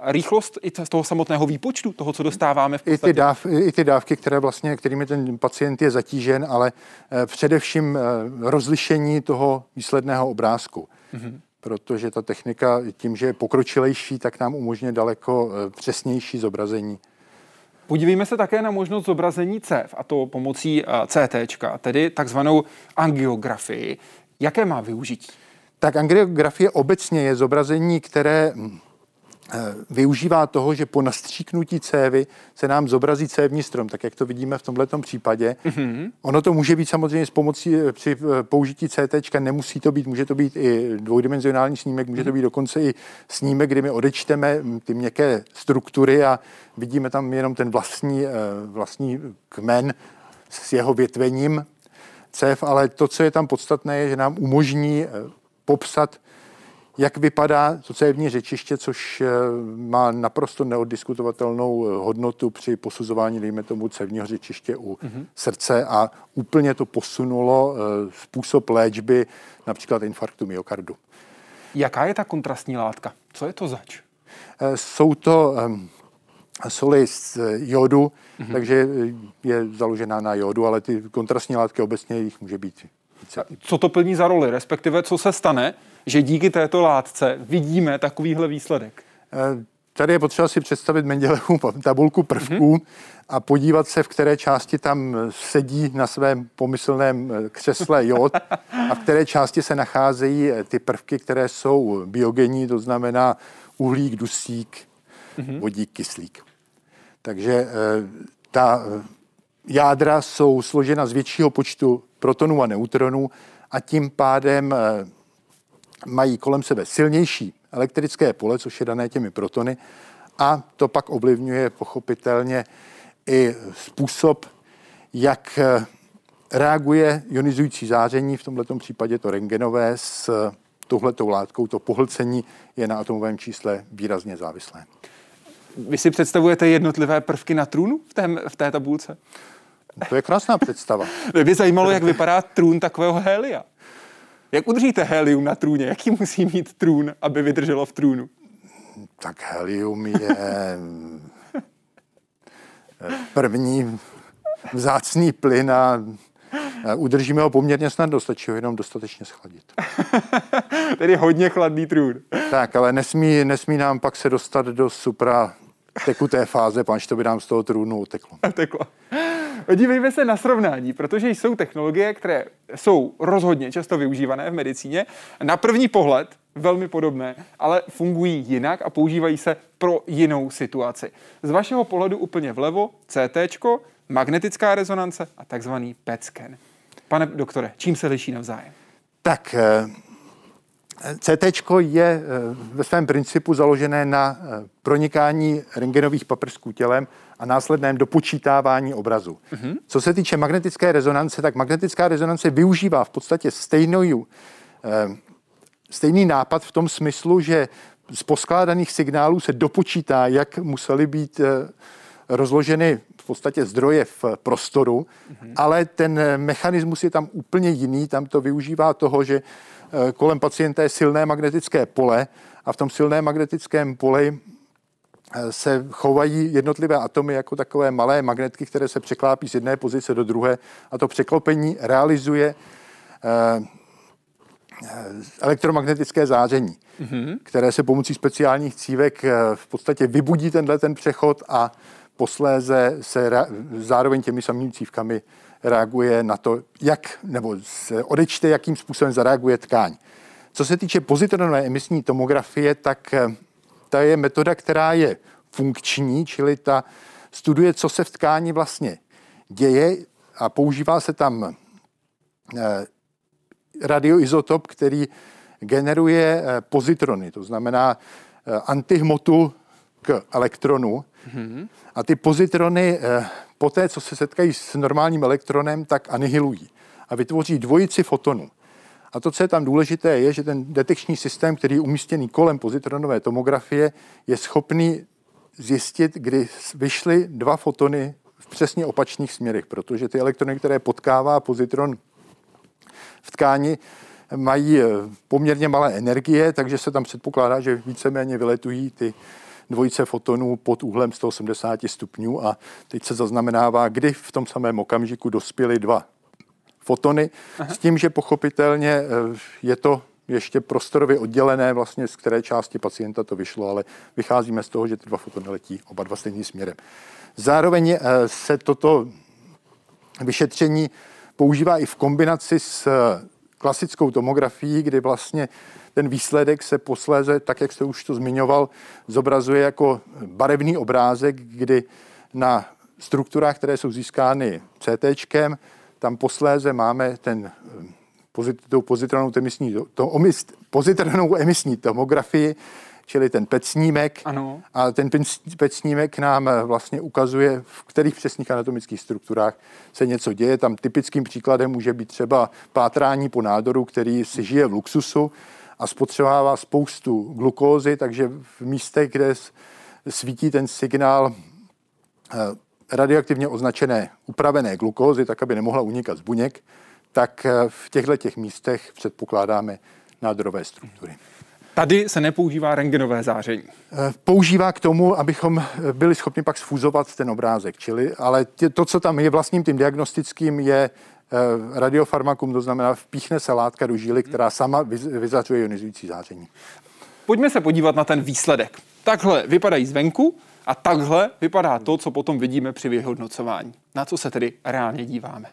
rychlost i z toho samotného výpočtu, toho, co dostáváme v podstatě? I ty, dáv, i ty dávky, které vlastně, kterými ten pacient je zatížen, ale eh, především eh, rozlišení toho výsledného obrázku. Mm-hmm protože ta technika tím, že je pokročilejší, tak nám umožňuje daleko eh, přesnější zobrazení. Podívejme se také na možnost zobrazení CEV, a to pomocí eh, CT, tedy takzvanou angiografii. Jaké má využití? Tak angiografie obecně je zobrazení, které hm, využívá toho, že po nastříknutí cévy se nám zobrazí cévní strom, tak jak to vidíme v tomto případě. Mm-hmm. Ono to může být samozřejmě s pomocí eh, při eh, použití CT, nemusí to být, může to být i dvoudimenzionální snímek, může to být dokonce i snímek, kdy my odečteme hm, ty měkké struktury a vidíme tam jenom ten vlastní, vlastní kmen s jeho větvením cév, ale to, co je tam podstatné, je, že nám umožní eh, popsat, jak vypadá to cévní řečiště, což eh, má naprosto neoddiskutovatelnou eh, hodnotu při posuzování, dejme tomu, cévního řečiště u mm-hmm. srdce a úplně to posunulo způsob léčby například infarktu myokardu. Jaká je ta kontrastní látka? Co je to zač? Jsou to ehm, soli z jodu, mm-hmm. takže je založená na jodu, ale ty kontrastní látky obecně jich může být více. Co to plní za roli, respektive co se stane, že díky této látce vidíme takovýhle výsledek? Eh, tady je potřeba si představit Mendelevu tabulku prvků mm-hmm. a podívat se, v které části tam sedí na svém pomyslném eh, křesle jod a v které části se nacházejí eh, ty prvky, které jsou biogenní, to znamená uhlík, dusík, mm-hmm. vodík, kyslík. Takže ta jádra jsou složena z většího počtu protonů a neutronů a tím pádem mají kolem sebe silnější elektrické pole, což je dané těmi protony, a to pak ovlivňuje pochopitelně i způsob, jak reaguje ionizující záření, v tomto případě to rengenové, s touhletou látkou. To pohlcení je na atomovém čísle výrazně závislé. Vy si představujete jednotlivé prvky na trůnu v té, v té tabulce? To je krásná představa. Mě by zajímalo, jak vypadá trůn takového helia. Jak udržíte helium na trůně? Jaký musí mít trůn, aby vydrželo v trůnu? Tak helium je první vzácný plyn a udržíme ho poměrně snadno, stačí ho jenom dostatečně schladit. [LAUGHS] Tedy hodně chladný trůn. Tak, ale nesmí, nesmí nám pak se dostat do supra tekuté fáze, panč to by nám z toho trůnu uteklo. Uteklo. Podívejme se na srovnání, protože jsou technologie, které jsou rozhodně často využívané v medicíně. Na první pohled velmi podobné, ale fungují jinak a používají se pro jinou situaci. Z vašeho pohledu úplně vlevo CT, magnetická rezonance a takzvaný PET scan. Pane doktore, čím se liší navzájem? Tak eh, CT je eh, ve svém principu založené na eh, pronikání rengenových paprsků tělem a následném dopočítávání obrazu. Mm-hmm. Co se týče magnetické rezonance, tak magnetická rezonance využívá v podstatě stejnou, eh, stejný nápad v tom smyslu, že z poskládaných signálů se dopočítá, jak musely být rozloženy v podstatě zdroje v prostoru, mm-hmm. ale ten mechanismus je tam úplně jiný. Tam to využívá toho, že Eh, kolem pacienta je silné magnetické pole a v tom silném magnetickém poli eh, se chovají jednotlivé atomy jako takové malé magnetky, které se překlápí z jedné pozice do druhé a to překlopení realizuje eh, elektromagnetické záření, mm-hmm. které se pomocí speciálních cívek v podstatě vybudí tenhle ten přechod a posléze se zároveň těmi samými cívkami reaguje na to, jak, nebo se odečte, jakým způsobem zareaguje tkáň. Co se týče pozitronové emisní tomografie, tak eh, ta je metoda, která je funkční, čili ta studuje, co se v tkáni vlastně děje a používá se tam eh, radioizotop, který generuje eh, pozitrony, to znamená antihmotu k elektronu. Mm-hmm. A ty pozitrony poté, co se setkají s normálním elektronem, tak anihilují a vytvoří dvojici fotonů. A to, co je tam důležité, je, že ten detekční systém, který je umístěný kolem pozitronové tomografie, je schopný zjistit, kdy vyšly dva fotony v přesně opačných směrech, protože ty elektrony, které potkává pozitron v tkáni, mají eh, poměrně malé energie, takže se tam předpokládá, že víceméně vyletují ty dvojice fotonů pod úhlem 180 stupňů. A teď se zaznamenává, kdy v tom samém okamžiku dospěly dva fotony, Aha. s tím, že pochopitelně eh, je to ještě prostorově oddělené, vlastně z které části pacienta to vyšlo, ale vycházíme z toho, že ty dva fotony letí oba dva stejným směrem. Zároveň eh, se toto vyšetření používá i v kombinaci s eh, klasickou tomografií, kdy vlastně ten výsledek se posléze, tak jak jste už to zmiňoval, zobrazuje jako barevný obrázek, kdy na strukturách, které jsou získány CT, tam posléze máme ten tou pozitronovou emisní, to, pozitronnou emisní tomografii, čili ten PET snímek. Ano. A ten PET snímek nám eh, vlastně ukazuje, v kterých přesných anatomických strukturách se něco děje. Tam typickým příkladem může být třeba pátrání po nádoru, který si žije v luxusu a spotřebává spoustu glukózy, takže v místech, kde svítí ten signál eh, radioaktivně označené upravené glukózy, tak aby nemohla unikat z buněk, tak eh, v těchto těch místech předpokládáme nádorové struktury. Tady se nepoužívá rengenové záření. Eh, používá k tomu, abychom byli schopni pak sfúzovat ten obrázek. Čili, ale to, co tam je vlastním tím diagnostickým, je radiofarmakum, to znamená vpíchne se látka do žíly, která sama vyzařuje ionizující záření. Pojďme se podívat na ten výsledek. Takhle vypadají zvenku a takhle vypadá to, co potom vidíme při vyhodnocování. Na co se tedy reálně díváme?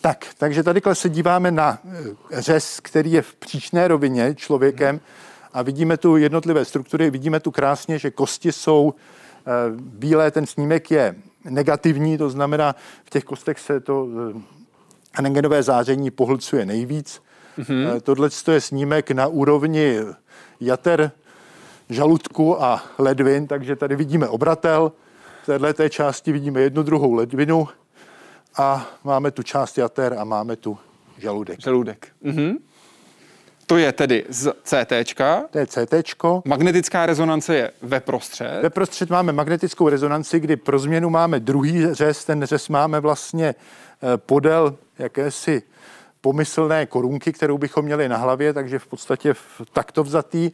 Tak, takže tady se díváme na eh, řez, který je v příčné rovině člověkem a vidíme tu jednotlivé struktury, vidíme tu krásně, že kosti jsou eh, bílé, ten snímek je negativní, to znamená, v těch kostech se to eh, rengenové záření pohlcuje nejvíc. Mm-hmm. Tohle je snímek na úrovni jater žaludku a ledvin, takže tady vidíme obratel, v této části vidíme jednu druhou ledvinu a máme tu část jater a máme tu žaludek. Žaludek. Mhm. To je tedy z CT. To je CT. Magnetická rezonance je ve prostřed. Ve prostřed máme magnetickou rezonanci, kdy pro změnu máme druhý řez. Ten řez máme vlastně eh, podél jakési pomyslné korunky, kterou bychom měli na hlavě, takže v podstatě takto vzatý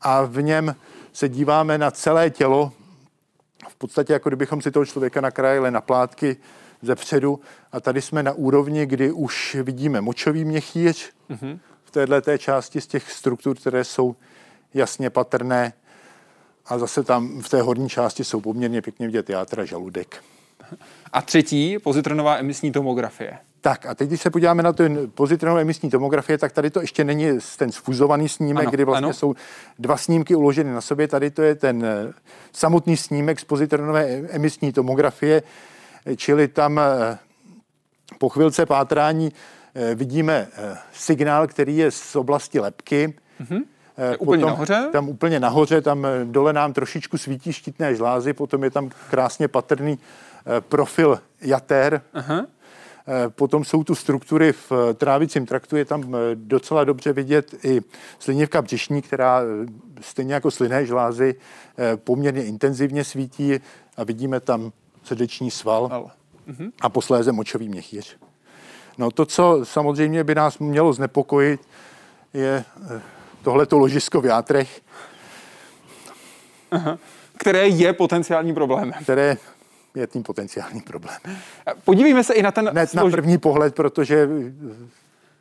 a v něm se díváme na celé tělo, v podstatě jako kdybychom si toho člověka nakrájeli na plátky ze předu a tady jsme na úrovni, kdy už vidíme močový měchýř mm-hmm. v této té části z těch struktur, které jsou jasně patrné a zase tam v té horní části jsou poměrně pěkně vidět játra, žaludek. A třetí, pozitronová emisní tomografie. Tak a teď, když se podíváme na ten pozitronovou emisní tomografie, tak tady to ještě není ten sfuzovaný snímek, ano, kdy vlastně ano. jsou dva snímky uloženy na sobě. Tady to je ten eh, samotný snímek z pozitronové emisní tomografie, čili tam eh, po chvilce pátrání eh, vidíme signál, který je z oblasti lepky. Mm-hmm. Úplně nahoře? Tam úplně nahoře, tam dole nám trošičku svítí štítné žlázy, potom je tam krásně patrný profil jater. Aha. Eh, potom jsou tu struktury v eh, trávicím traktu, je tam eh, docela dobře vidět i slinivka břišní, která stejně jako slinné žlázy poměrně intenzivně svítí a vidíme tam srdeční sval mhm. a posléze močový měchýř. No to, co samozřejmě by nás mělo znepokojit, je tohleto ložisko v játrech. Aha. Které je potenciální problémem. Které je tím potenciální problém. Podívejme se i na ten... Hned slož... na první pohled, protože eh,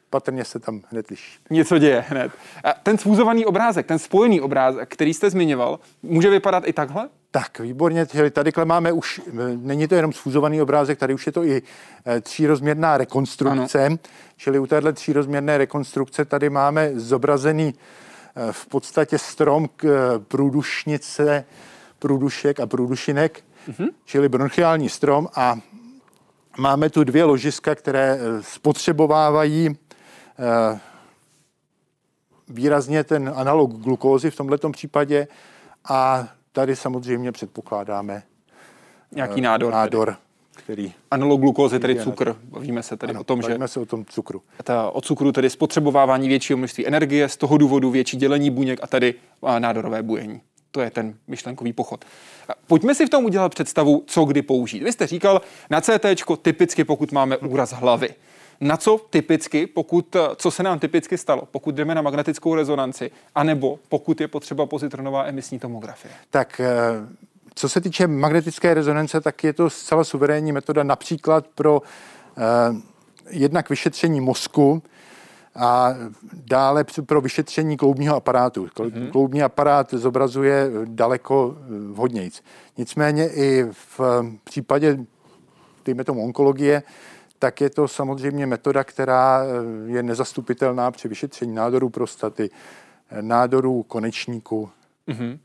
patrně se tam hned liší. Něco děje hned. A ten svůzovaný obrázek, ten spojený obrázek, který jste zmiňoval, může vypadat i takhle? Tak, výborně. Tady máme už, eh, není to jenom sfúzovaný obrázek, tady už je to i eh, třírozměrná rekonstrukce. Ano. Čili u téhle třírozměrné rekonstrukce tady máme zobrazený v podstatě strom k průdušnice, průdušek a průdušinek mm-hmm. čili bronchiální strom a máme tu dvě ložiska, které spotřebovávají výrazně ten analog glukózy v tomto případě a tady samozřejmě předpokládáme nějaký nádor. nádor který... Analog glukózy, tedy cukr. Bavíme se tedy ano, o tom, že... se o tom cukru. Ta, o cukru tedy spotřebovávání většího množství energie, z toho důvodu větší dělení buněk a tedy nádorové bujení. To je ten myšlenkový pochod. Pojďme si v tom udělat představu, co kdy použít. Vy jste říkal, na CT typicky, pokud máme úraz hlavy. Na co typicky, pokud, co se nám typicky stalo, pokud jdeme na magnetickou rezonanci, anebo pokud je potřeba pozitronová emisní tomografie? Tak eh, co se týče magnetické rezonance, tak je to zcela suverénní metoda například pro eh, jednak vyšetření mozku, a dále pro vyšetření kloubního aparátu. Mm-hmm. Kloubní aparát zobrazuje daleko eh, vhodnějc. Nicméně i v případě, dejme tomu onkologie, tak je to samozřejmě metoda, která eh, je nezastupitelná při vyšetření nádorů prostaty, eh, nádorů konečníku. Mm-hmm.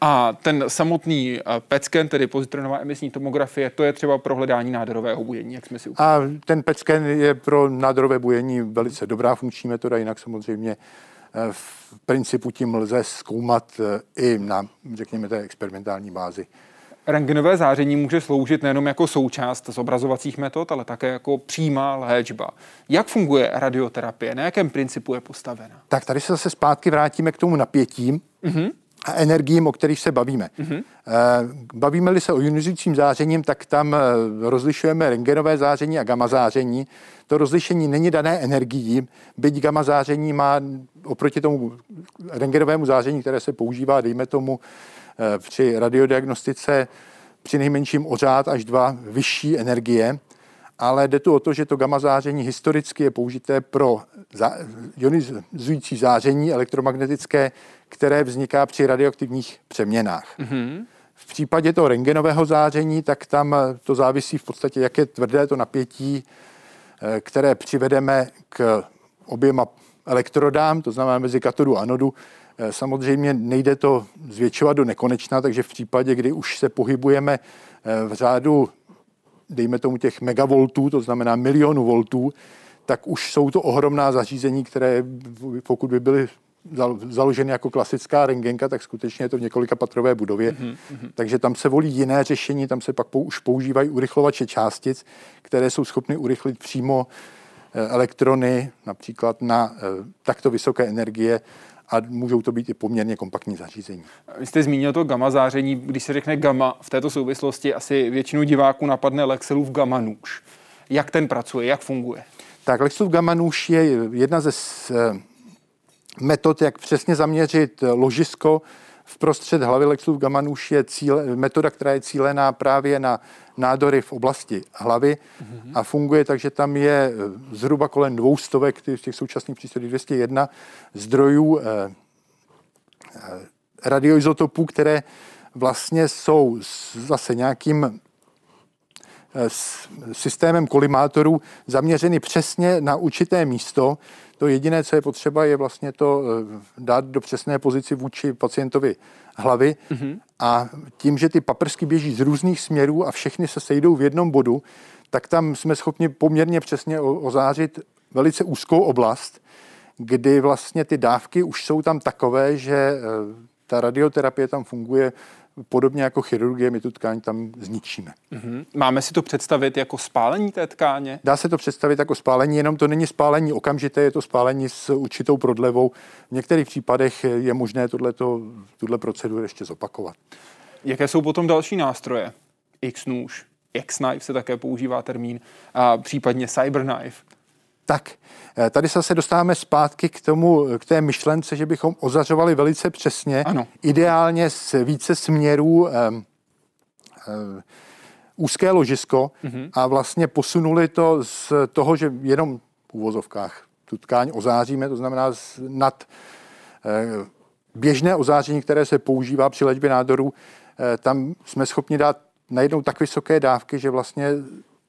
A ten samotný eh, PET scan, tedy pozitronová emisní tomografie, to je třeba pro hledání nádorového bujení, jak jsme si ukázali. A ten PET scan je pro nádorové bujení velice dobrá funkční metoda, jinak samozřejmě v principu tím lze zkoumat i na, řekněme, té experimentální bázi. Rengenové záření může sloužit nejenom jako součást zobrazovacích metod, ale také jako přímá léčba. Jak funguje radioterapie? Na jakém principu je postavena? Tak tady se zase zpátky vrátíme k tomu napětí mm-hmm. a energiím, o kterých se bavíme. Mm-hmm. Bavíme-li se o ionizujícím zářením, tak tam rozlišujeme rengenové záření a gamma záření. To rozlišení není dané energií, byť gamma záření má oproti tomu rengenovému záření, které se používá, dejme tomu, Eh, při radiodiagnostice při nejmenším ořád až dva vyšší energie, ale jde tu o to, že to gamma záření historicky je použité pro ionizující záření elektromagnetické, které vzniká při radioaktivních přeměnách. Mm-hmm. V případě toho rengenového záření, tak tam to závisí v podstatě, jak je tvrdé to napětí, eh, které přivedeme k oběma elektrodám, to znamená mezi katodu a anodu, Eh, samozřejmě nejde to zvětšovat do nekonečna, takže v případě, kdy už se pohybujeme eh, v řádu, dejme tomu těch megavoltů, to znamená milionu voltů, tak už jsou to ohromná zařízení, které pokud by byly založeny jako klasická rengenka, tak skutečně je to v několika patrové budově. Mm-hmm. Takže tam se volí jiné řešení, tam se pak už používají urychlovače částic, které jsou schopny urychlit přímo eh, elektrony, například na takto vysoké energie, a můžou to být i poměrně kompaktní zařízení. Vy jste zmínil to gamma záření. Když se řekne gamma v této souvislosti, asi většinu diváků napadne Lexelův gamma nůž. Jak ten pracuje, jak funguje? Tak Lexelův gamma nůž je jedna ze metod, jak přesně zaměřit ložisko v prostřed hlavy gamma nůž je cíle, metoda, která je cílená právě na nádory v oblasti hlavy mm-hmm. a funguje tak, že tam je eh, zhruba kolem dvou stovek, v těch současných přístrojích 201 zdrojů eh, eh, radioizotopů, které vlastně jsou zase nějakým eh, systémem kolimátorů zaměřeny přesně na určité místo, to jediné, co je potřeba, je vlastně to eh, dát do přesné pozici vůči pacientovi hlavy mm-hmm. a tím, že ty paprsky běží z různých směrů a všechny se sejdou v jednom bodu, tak tam jsme schopni poměrně přesně ozářit velice úzkou oblast, kdy vlastně ty dávky už jsou tam takové, že eh, ta radioterapie tam funguje podobně jako chirurgie, my tu tkáň tam zničíme. Mm-hmm. Máme si to představit jako spálení té tkáně? Dá se to představit jako spálení, jenom to není spálení okamžité, je to spálení s určitou prodlevou. V některých případech je možné tuhle proceduru ještě zopakovat. Jaké jsou potom další nástroje? X-nůž, X-knife se také používá termín, a případně cyberknife. Tak, eh, tady se dostáváme zpátky k tomu, k té myšlence, že bychom ozařovali velice přesně, ano. ideálně z více směrů um, um, úzké ložisko mm-hmm. a vlastně posunuli to z toho, že jenom v úvozovkách tu tkáň ozáříme, to znamená nad uh, běžné ozáření, které se používá při léčbě nádorů, tam jsme schopni dát najednou tak vysoké dávky, že vlastně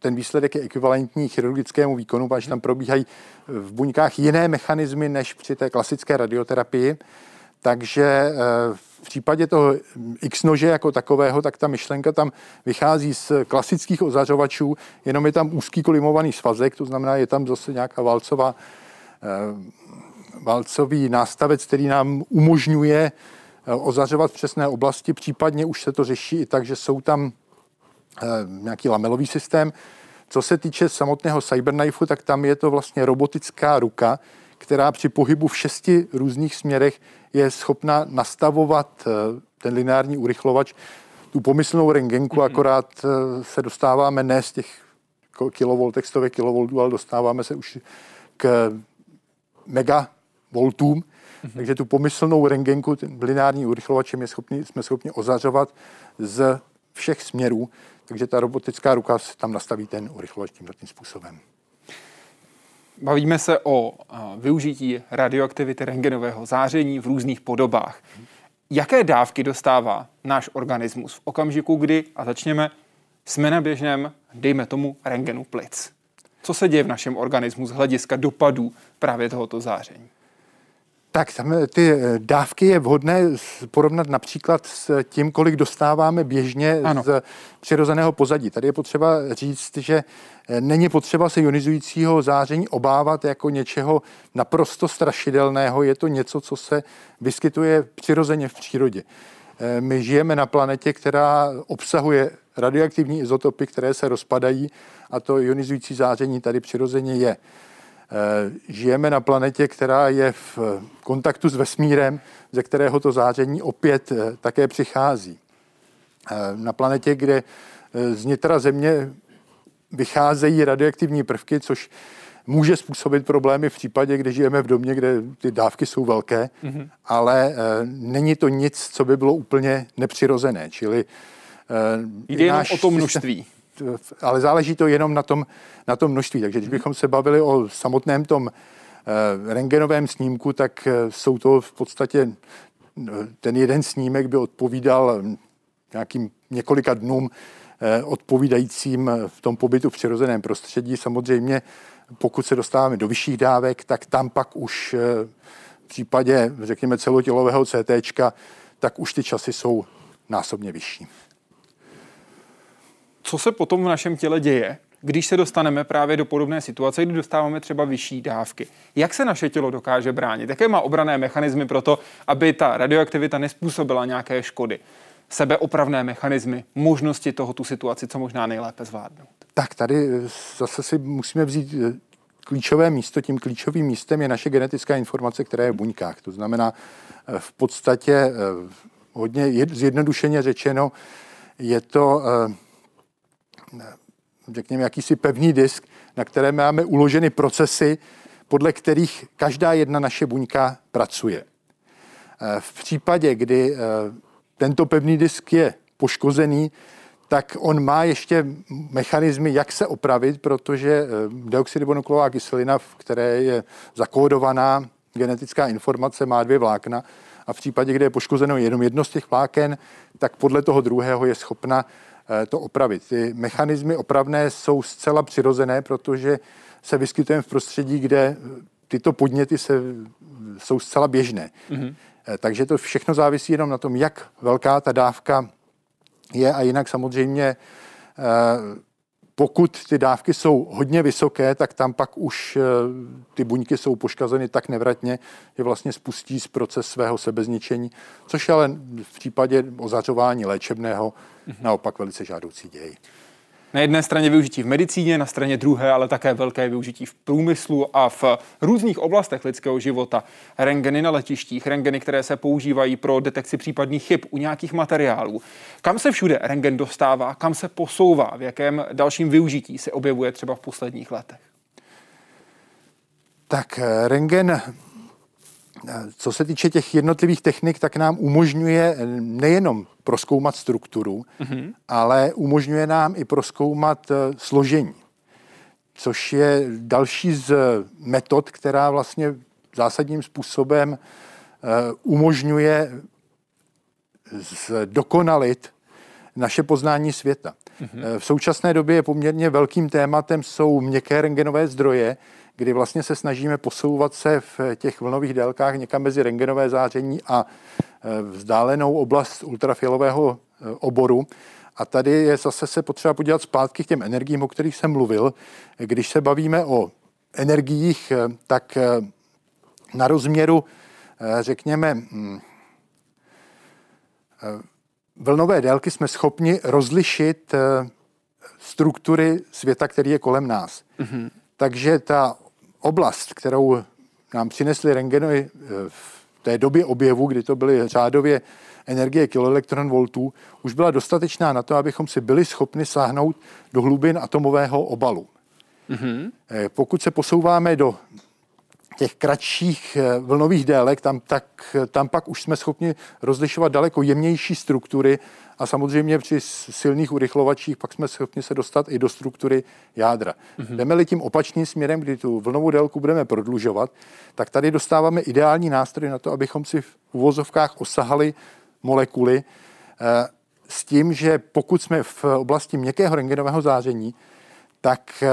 ten výsledek je ekvivalentní chirurgickému výkonu, protože tam probíhají v buňkách jiné mechanismy než při té klasické radioterapii. Takže eh, v případě toho X-nože jako takového, tak ta myšlenka tam vychází z klasických ozařovačů, jenom je tam úzký kolimovaný svazek, to znamená, je tam zase nějaká válcová, eh, válcový nástavec, který nám umožňuje eh, ozařovat přesné oblasti, případně už se to řeší i tak, že jsou tam nějaký lamelový systém, co se týče samotného Cyberknife, tak tam je to vlastně robotická ruka, která při pohybu v šesti různých směrech je schopna nastavovat eh, ten lineární urychlovač, tu pomyslnou rengenku, mm-hmm. akorát eh, se dostáváme ne z těch kilovoltek, stovek kilovoltů, ale dostáváme se už k megavoltům, mm-hmm. takže tu pomyslnou rengenku, ten lineární urychlovačem je schopni, jsme schopni ozařovat z všech směrů. Takže ta robotická ruka tam nastaví ten urychlovač tímhle tím způsobem. Bavíme se o využití radioaktivity rengenového záření v různých podobách. Jaké dávky dostává náš organismus v okamžiku, kdy, a začněme, jsme na běžném, dejme tomu, rengenu plic? Co se děje v našem organismu z hlediska dopadů právě tohoto záření? Tak tam ty dávky je vhodné porovnat například s tím, kolik dostáváme běžně ano. z přirozeného pozadí. Tady je potřeba říct, že není potřeba se ionizujícího záření obávat jako něčeho naprosto strašidelného. Je to něco, co se vyskytuje přirozeně v přírodě. My žijeme na planetě, která obsahuje radioaktivní izotopy, které se rozpadají a to ionizující záření tady přirozeně je. Eh, žijeme na planetě, která je v kontaktu s vesmírem, ze kterého to záření opět eh, také přichází. Eh, na planetě, kde z nitra Země vycházejí radioaktivní prvky, což může způsobit problémy v případě, kdy žijeme v domě, kde ty dávky jsou velké, mm-hmm. ale není to nic, co by bylo úplně nepřirozené. Čili Jde jenom o to množství ale záleží to jenom na tom, na tom množství. Takže když bychom se bavili o samotném tom eh, rengenovém snímku, tak eh, jsou to v podstatě eh, ten jeden snímek by odpovídal nějakým několika dnům odpovídajícím v tom pobytu v přirozeném prostředí. Samozřejmě, pokud se dostáváme do vyšších dávek, tak tam pak už v případě, řekněme, celotělového CT, tak už ty časy jsou násobně vyšší co se potom v našem těle děje, když se dostaneme právě do podobné situace, kdy dostáváme třeba vyšší dávky. Jak se naše tělo dokáže bránit? Jaké má obrané mechanismy pro to, aby ta radioaktivita nespůsobila nějaké škody? Sebeopravné mechanismy, možnosti toho tu situaci co možná nejlépe zvládnout? Tak tady zase si musíme vzít eh, klíčové místo. Tím klíčovým místem je naše genetická informace, která je v buňkách. To znamená eh, v podstatě eh, hodně zjednodušeně řečeno, je to řekněme, jakýsi pevný disk, na které máme uloženy procesy, podle kterých každá jedna naše buňka pracuje. Eh, v případě, kdy eh, tento pevný disk je poškozený, tak on má ještě mechanismy, jak se opravit, protože eh, deoxyribonukleová kyselina, v které je zakódovaná genetická informace, má dvě vlákna a v případě, kdy je poškozeno jenom jedno z těch vláken, tak podle toho druhého je schopna to opravit. Ty mechanismy opravné jsou zcela přirozené, protože se vyskytujeme v prostředí, kde eh, tyto podněty se, jsou zcela běžné. Mm-hmm. Takže to všechno závisí jenom na tom, jak velká ta dávka je a jinak samozřejmě pokud ty dávky jsou hodně vysoké, tak tam pak už ty buňky jsou poškazeny tak nevratně, že vlastně spustí z proces svého sebezničení, což ale v případě ozařování léčebného naopak velice žádoucí děj. Na jedné straně využití v medicíně, na straně druhé, ale také velké využití v průmyslu a v různých oblastech lidského života. Rengeny na letištích, rengeny, které se používají pro detekci případných chyb u nějakých materiálů. Kam se všude rengen dostává, kam se posouvá, v jakém dalším využití se objevuje třeba v posledních letech? Tak eh, rengen co se týče těch jednotlivých technik, tak nám umožňuje nejenom proskoumat strukturu, mm-hmm. ale umožňuje nám i proskoumat eh, složení, což je další z metod, která vlastně zásadním způsobem eh, umožňuje dokonalit naše poznání světa. Mm-hmm. V současné době je poměrně velkým tématem jsou měkké rengenové zdroje, kdy vlastně se snažíme posouvat se v těch vlnových délkách někam mezi rengenové záření a e, vzdálenou oblast ultrafialového e, oboru. A tady je zase se potřeba podívat zpátky k těm energiím, o kterých jsem mluvil. Když se bavíme o energiích, e, tak na rozměru, řekněme, mm, vlnové délky jsme schopni rozlišit struktury světa, který je kolem nás. Mm-hmm. Takže ta oblast, kterou nám přinesly rengeny eh, v té době objevu, kdy to byly řádově energie kiloelektronvoltů, už byla dostatečná na to, abychom si byli schopni sáhnout do hlubin atomového obalu. Mm-hmm. Pokud se posouváme do těch kratších eh, vlnových délek, tam, tak, tam pak už jsme schopni rozlišovat daleko jemnější struktury a samozřejmě při silných urychlovačích pak jsme schopni se dostat i do struktury jádra. Mm-hmm. Jdeme-li tím opačným směrem, kdy tu vlnovou délku budeme prodlužovat, tak tady dostáváme ideální nástroj na to, abychom si v uvozovkách osahali molekuly eh, s tím, že pokud jsme v oblasti měkkého rengenového záření, tak eh,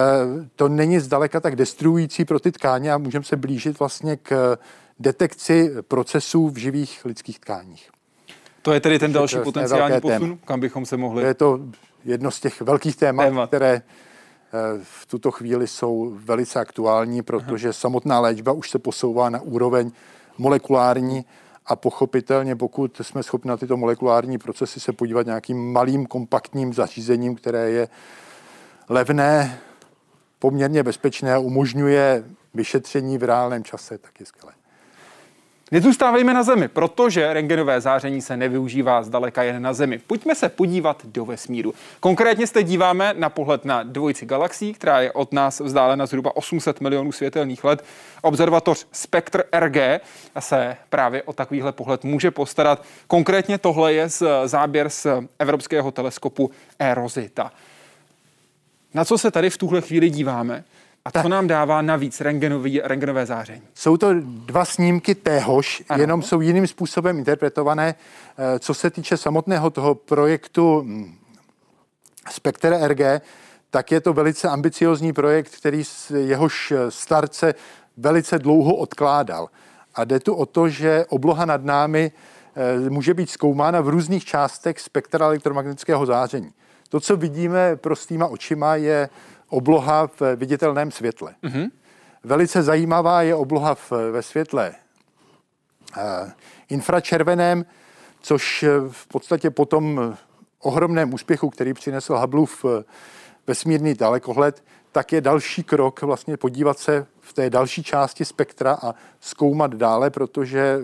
to není zdaleka tak destruující pro ty tkáně a můžeme se blížit vlastně k detekci procesů v živých lidských tkáních. To je tedy ten další to potenciální posun, téma. kam bychom se mohli... To je to jedno z těch velkých témat, Témat. které eh, v tuto chvíli jsou velice aktuální, protože Aha. samotná léčba už se posouvá na úroveň molekulární a pochopitelně, pokud jsme schopni na tyto molekulární procesy se podívat nějakým malým kompaktním zařízením, které je levné, poměrně bezpečné umožňuje vyšetření v reálném čase, tak je skvělé. Nezůstávejme na Zemi, protože rengenové záření se nevyužívá zdaleka jen na Zemi. Pojďme se podívat do vesmíru. Konkrétně se díváme na pohled na dvojici galaxií, která je od nás vzdálena zhruba 800 milionů světelných let. Observatoř Spektr RG se právě o takovýhle pohled může postarat. Konkrétně tohle je z záběr z Evropského teleskopu eRosita. Na co se tady v tuhle chvíli díváme? A co nám dává navíc rengenový, rengenové záření? Jsou to dva snímky téhož, ano. jenom jsou jiným způsobem interpretované. Eh, Co se týče samotného toho projektu hm, Spectre RG, tak je to velice ambiciozní projekt, který jehož start se velice dlouho odkládal. A jde tu o to, že obloha nad námi eh, může být zkoumána v různých částech spektra elektromagnetického záření. To, co vidíme prostýma očima, je obloha v viditelném světle. Mm-hmm. Velice zajímavá je obloha v, ve světle eh, infračerveném, což eh, v podstatě po tom eh, ohromném úspěchu, který přinesl Hubbleův vesmírný dalekohled, tak je další krok vlastně podívat se v té další části spektra a zkoumat dále, protože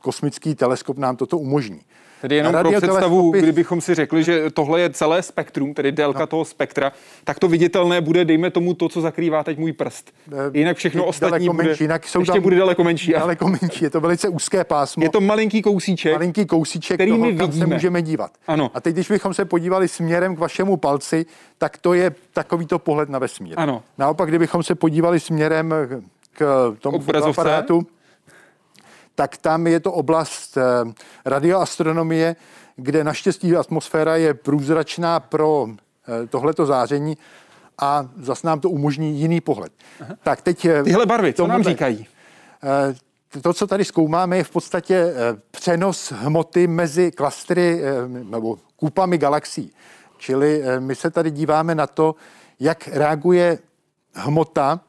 kosmický teleskop nám toto umožní. Tedy jenom pro představu, kdybychom si řekli, že tohle je celé spektrum, tedy délka no. toho spektra, tak to viditelné bude, dejme tomu, to, co zakrývá teď můj prst. Jinak všechno Je ostatní bude, menší, jinak jsou ještě tam- bude daleko menší. Daleko menší, je to velice úzké pásmo. Je to malinký kousíček. malinký kousíček který toho, my kam se vidíme. můžeme dívat. Ano. A teď, když bychom se podívali směrem k vašemu palci, tak to je takovýto pohled na vesmír. Ano. Naopak, kdybychom se podívali směrem k tomu fotoaparátu, tak tam je to oblast eh, radioastronomie, kde naštěstí atmosféra je průzračná pro eh, tohleto záření a zas nám to umožní jiný pohled. Aha. Tak teď... eh, Tyhle barvy, co nám říkají? To, co tady zkoumáme, je v podstatě přenos hmoty mezi klastry nebo kupami galaxií. Čili my se tady díváme na to, jak reaguje hmota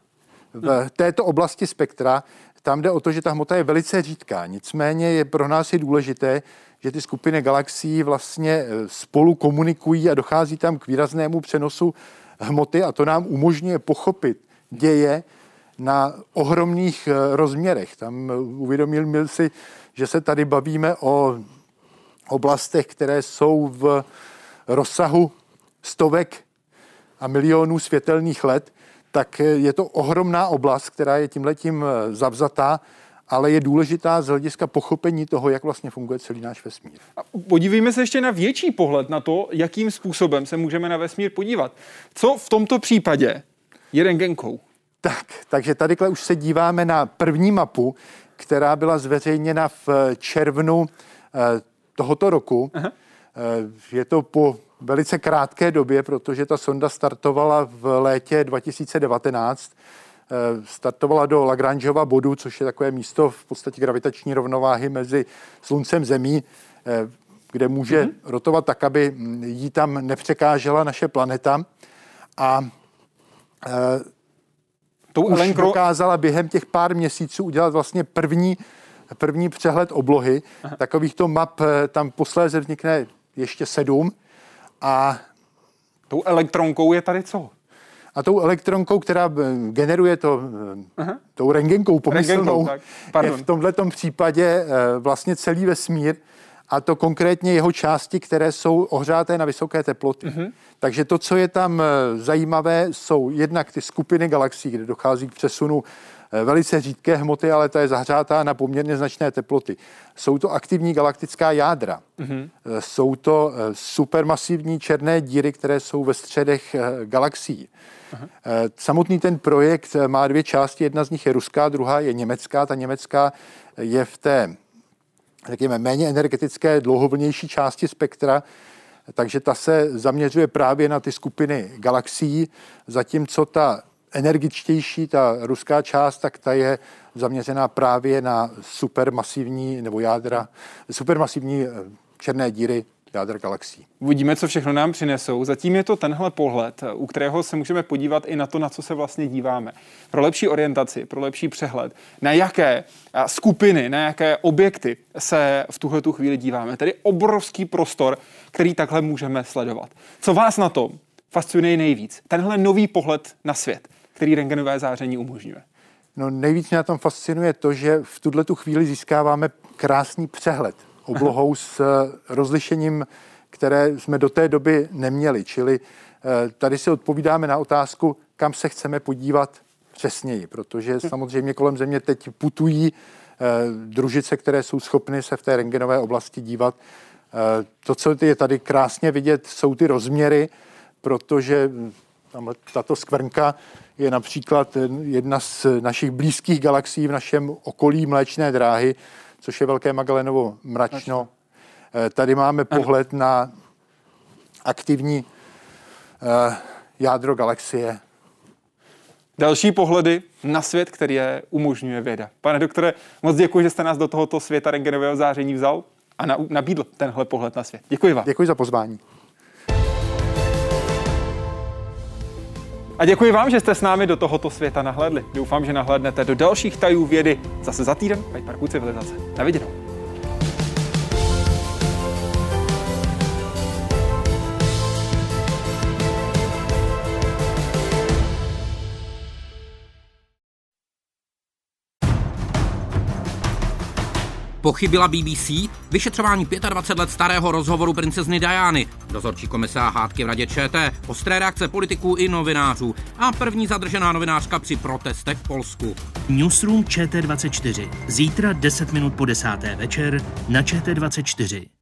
v této oblasti spektra. Tam jde o to, že ta hmota je velice řídká. Nicméně je pro nás je důležité, že ty skupiny galaxií vlastně eh, spolu komunikují a dochází tam k výraznému přenosu hmoty a to nám umožňuje pochopit děje na ohromných eh, rozměrech. Tam eh, uvědomil byl si, že se tady bavíme o oblastech, které jsou v rozsahu stovek a milionů světelných let, tak je to ohromná oblast, která je tímhletím eh, zavzatá, ale je důležitá z hlediska pochopení toho, jak vlastně funguje celý náš vesmír. A podívejme se ještě na větší pohled na to, jakým způsobem se můžeme na vesmír podívat. Co v tomto případě je rengenkou? Tak, takže tadyhle už se díváme na první mapu, která byla zveřejněna v eh, červnu eh, tohoto roku. Aha. Je to po velice krátké době, protože ta sonda startovala v létě 2019. Eh, Startovala do Lagrangeova bodu, což je takové místo v podstatě gravitační rovnováhy mezi Sluncem a Zemí, eh, kde může mm-hmm. rotovat tak, aby jí tam nepřekážela naše planeta. A eh, Tou už elektro... dokázala během těch pár měsíců udělat vlastně první, první přehled oblohy. Aha. Takovýchto map tam posléze vznikne ještě sedm. A, Tou elektronkou je tady co? a tou elektronkou, která eh, generuje to, eh, Aha. tou rengenkou pomyslnou, tak. je v tomhletom případě eh, vlastně celý vesmír a to konkrétně jeho části, které jsou ohřáté na vysoké teploty. Mm-hmm. Takže to, co je tam zajímavé, jsou jednak ty skupiny galaxií, kde dochází k přesunu velice řídké hmoty, ale ta je zahřátá na poměrně značné teploty. Jsou to aktivní galaktická jádra. Mm-hmm. Jsou to eh, supermasivní černé díry, které jsou ve středech eh, galaxií. Aha. Samotný ten projekt eh, má dvě části. Jedna z nich je ruská, druhá je německá. Ta německá je v té řekněme, méně energetické, dlouhovlnější části spektra, takže ta se zaměřuje právě na ty skupiny galaxií, zatímco ta energičtější, ta ruská část, tak ta je zaměřená právě na supermasivní nebo jádra, supermasivní eh, černé díry jádra galaxií. Uvidíme, co všechno nám přinesou. Zatím je to tenhle pohled, u kterého se můžeme podívat i na to, na co se vlastně díváme. Pro lepší orientaci, pro lepší přehled, na jaké skupiny, na jaké objekty se v tuhle tu chvíli díváme. Tedy obrovský prostor, který takhle můžeme sledovat. Co vás na tom fascinuje nejvíc? Tenhle nový pohled na svět, který rengenové záření umožňuje. No nejvíc mě na tom fascinuje to, že v tuhle tu chvíli získáváme krásný přehled oblohou s eh, rozlišením, které jsme do té doby neměli. Čili eh, tady si odpovídáme na otázku, kam se chceme podívat přesněji, protože samozřejmě kolem země teď putují eh, družice, které jsou schopny se v té rengenové oblasti dívat. To, co je tady krásně vidět, jsou ty rozměry, protože tato skvrnka je například jedna z našich blízkých galaxií v našem okolí Mléčné dráhy, což je Velké Magelanovo mračno. Eh, tady máme pohled na aktivní eh, jádro galaxie. Další pohledy na svět, který je umožňuje věda. Pane doktore, moc děkuji, že jste nás do tohoto světa rengenového záření vzal a nabídl tenhle pohled na svět. Děkuji vám. Děkuji za pozvání. A děkuji vám, že jste s námi do tohoto světa nahlédli. Doufám, že nahlédnete do dalších tajů vědy zase za týden v Parku civilizace. Na viděnou. Pochybila BBC? Vyšetřování 25 let starého rozhovoru princezny Diany. Dozorčí komise a hádky v radě ČT. Ostré reakce politiků i novinářů. A první zadržená novinářka při protestech v Polsku. Newsroom ČT24. Zítra 10 minut po desáté večer na ČT24.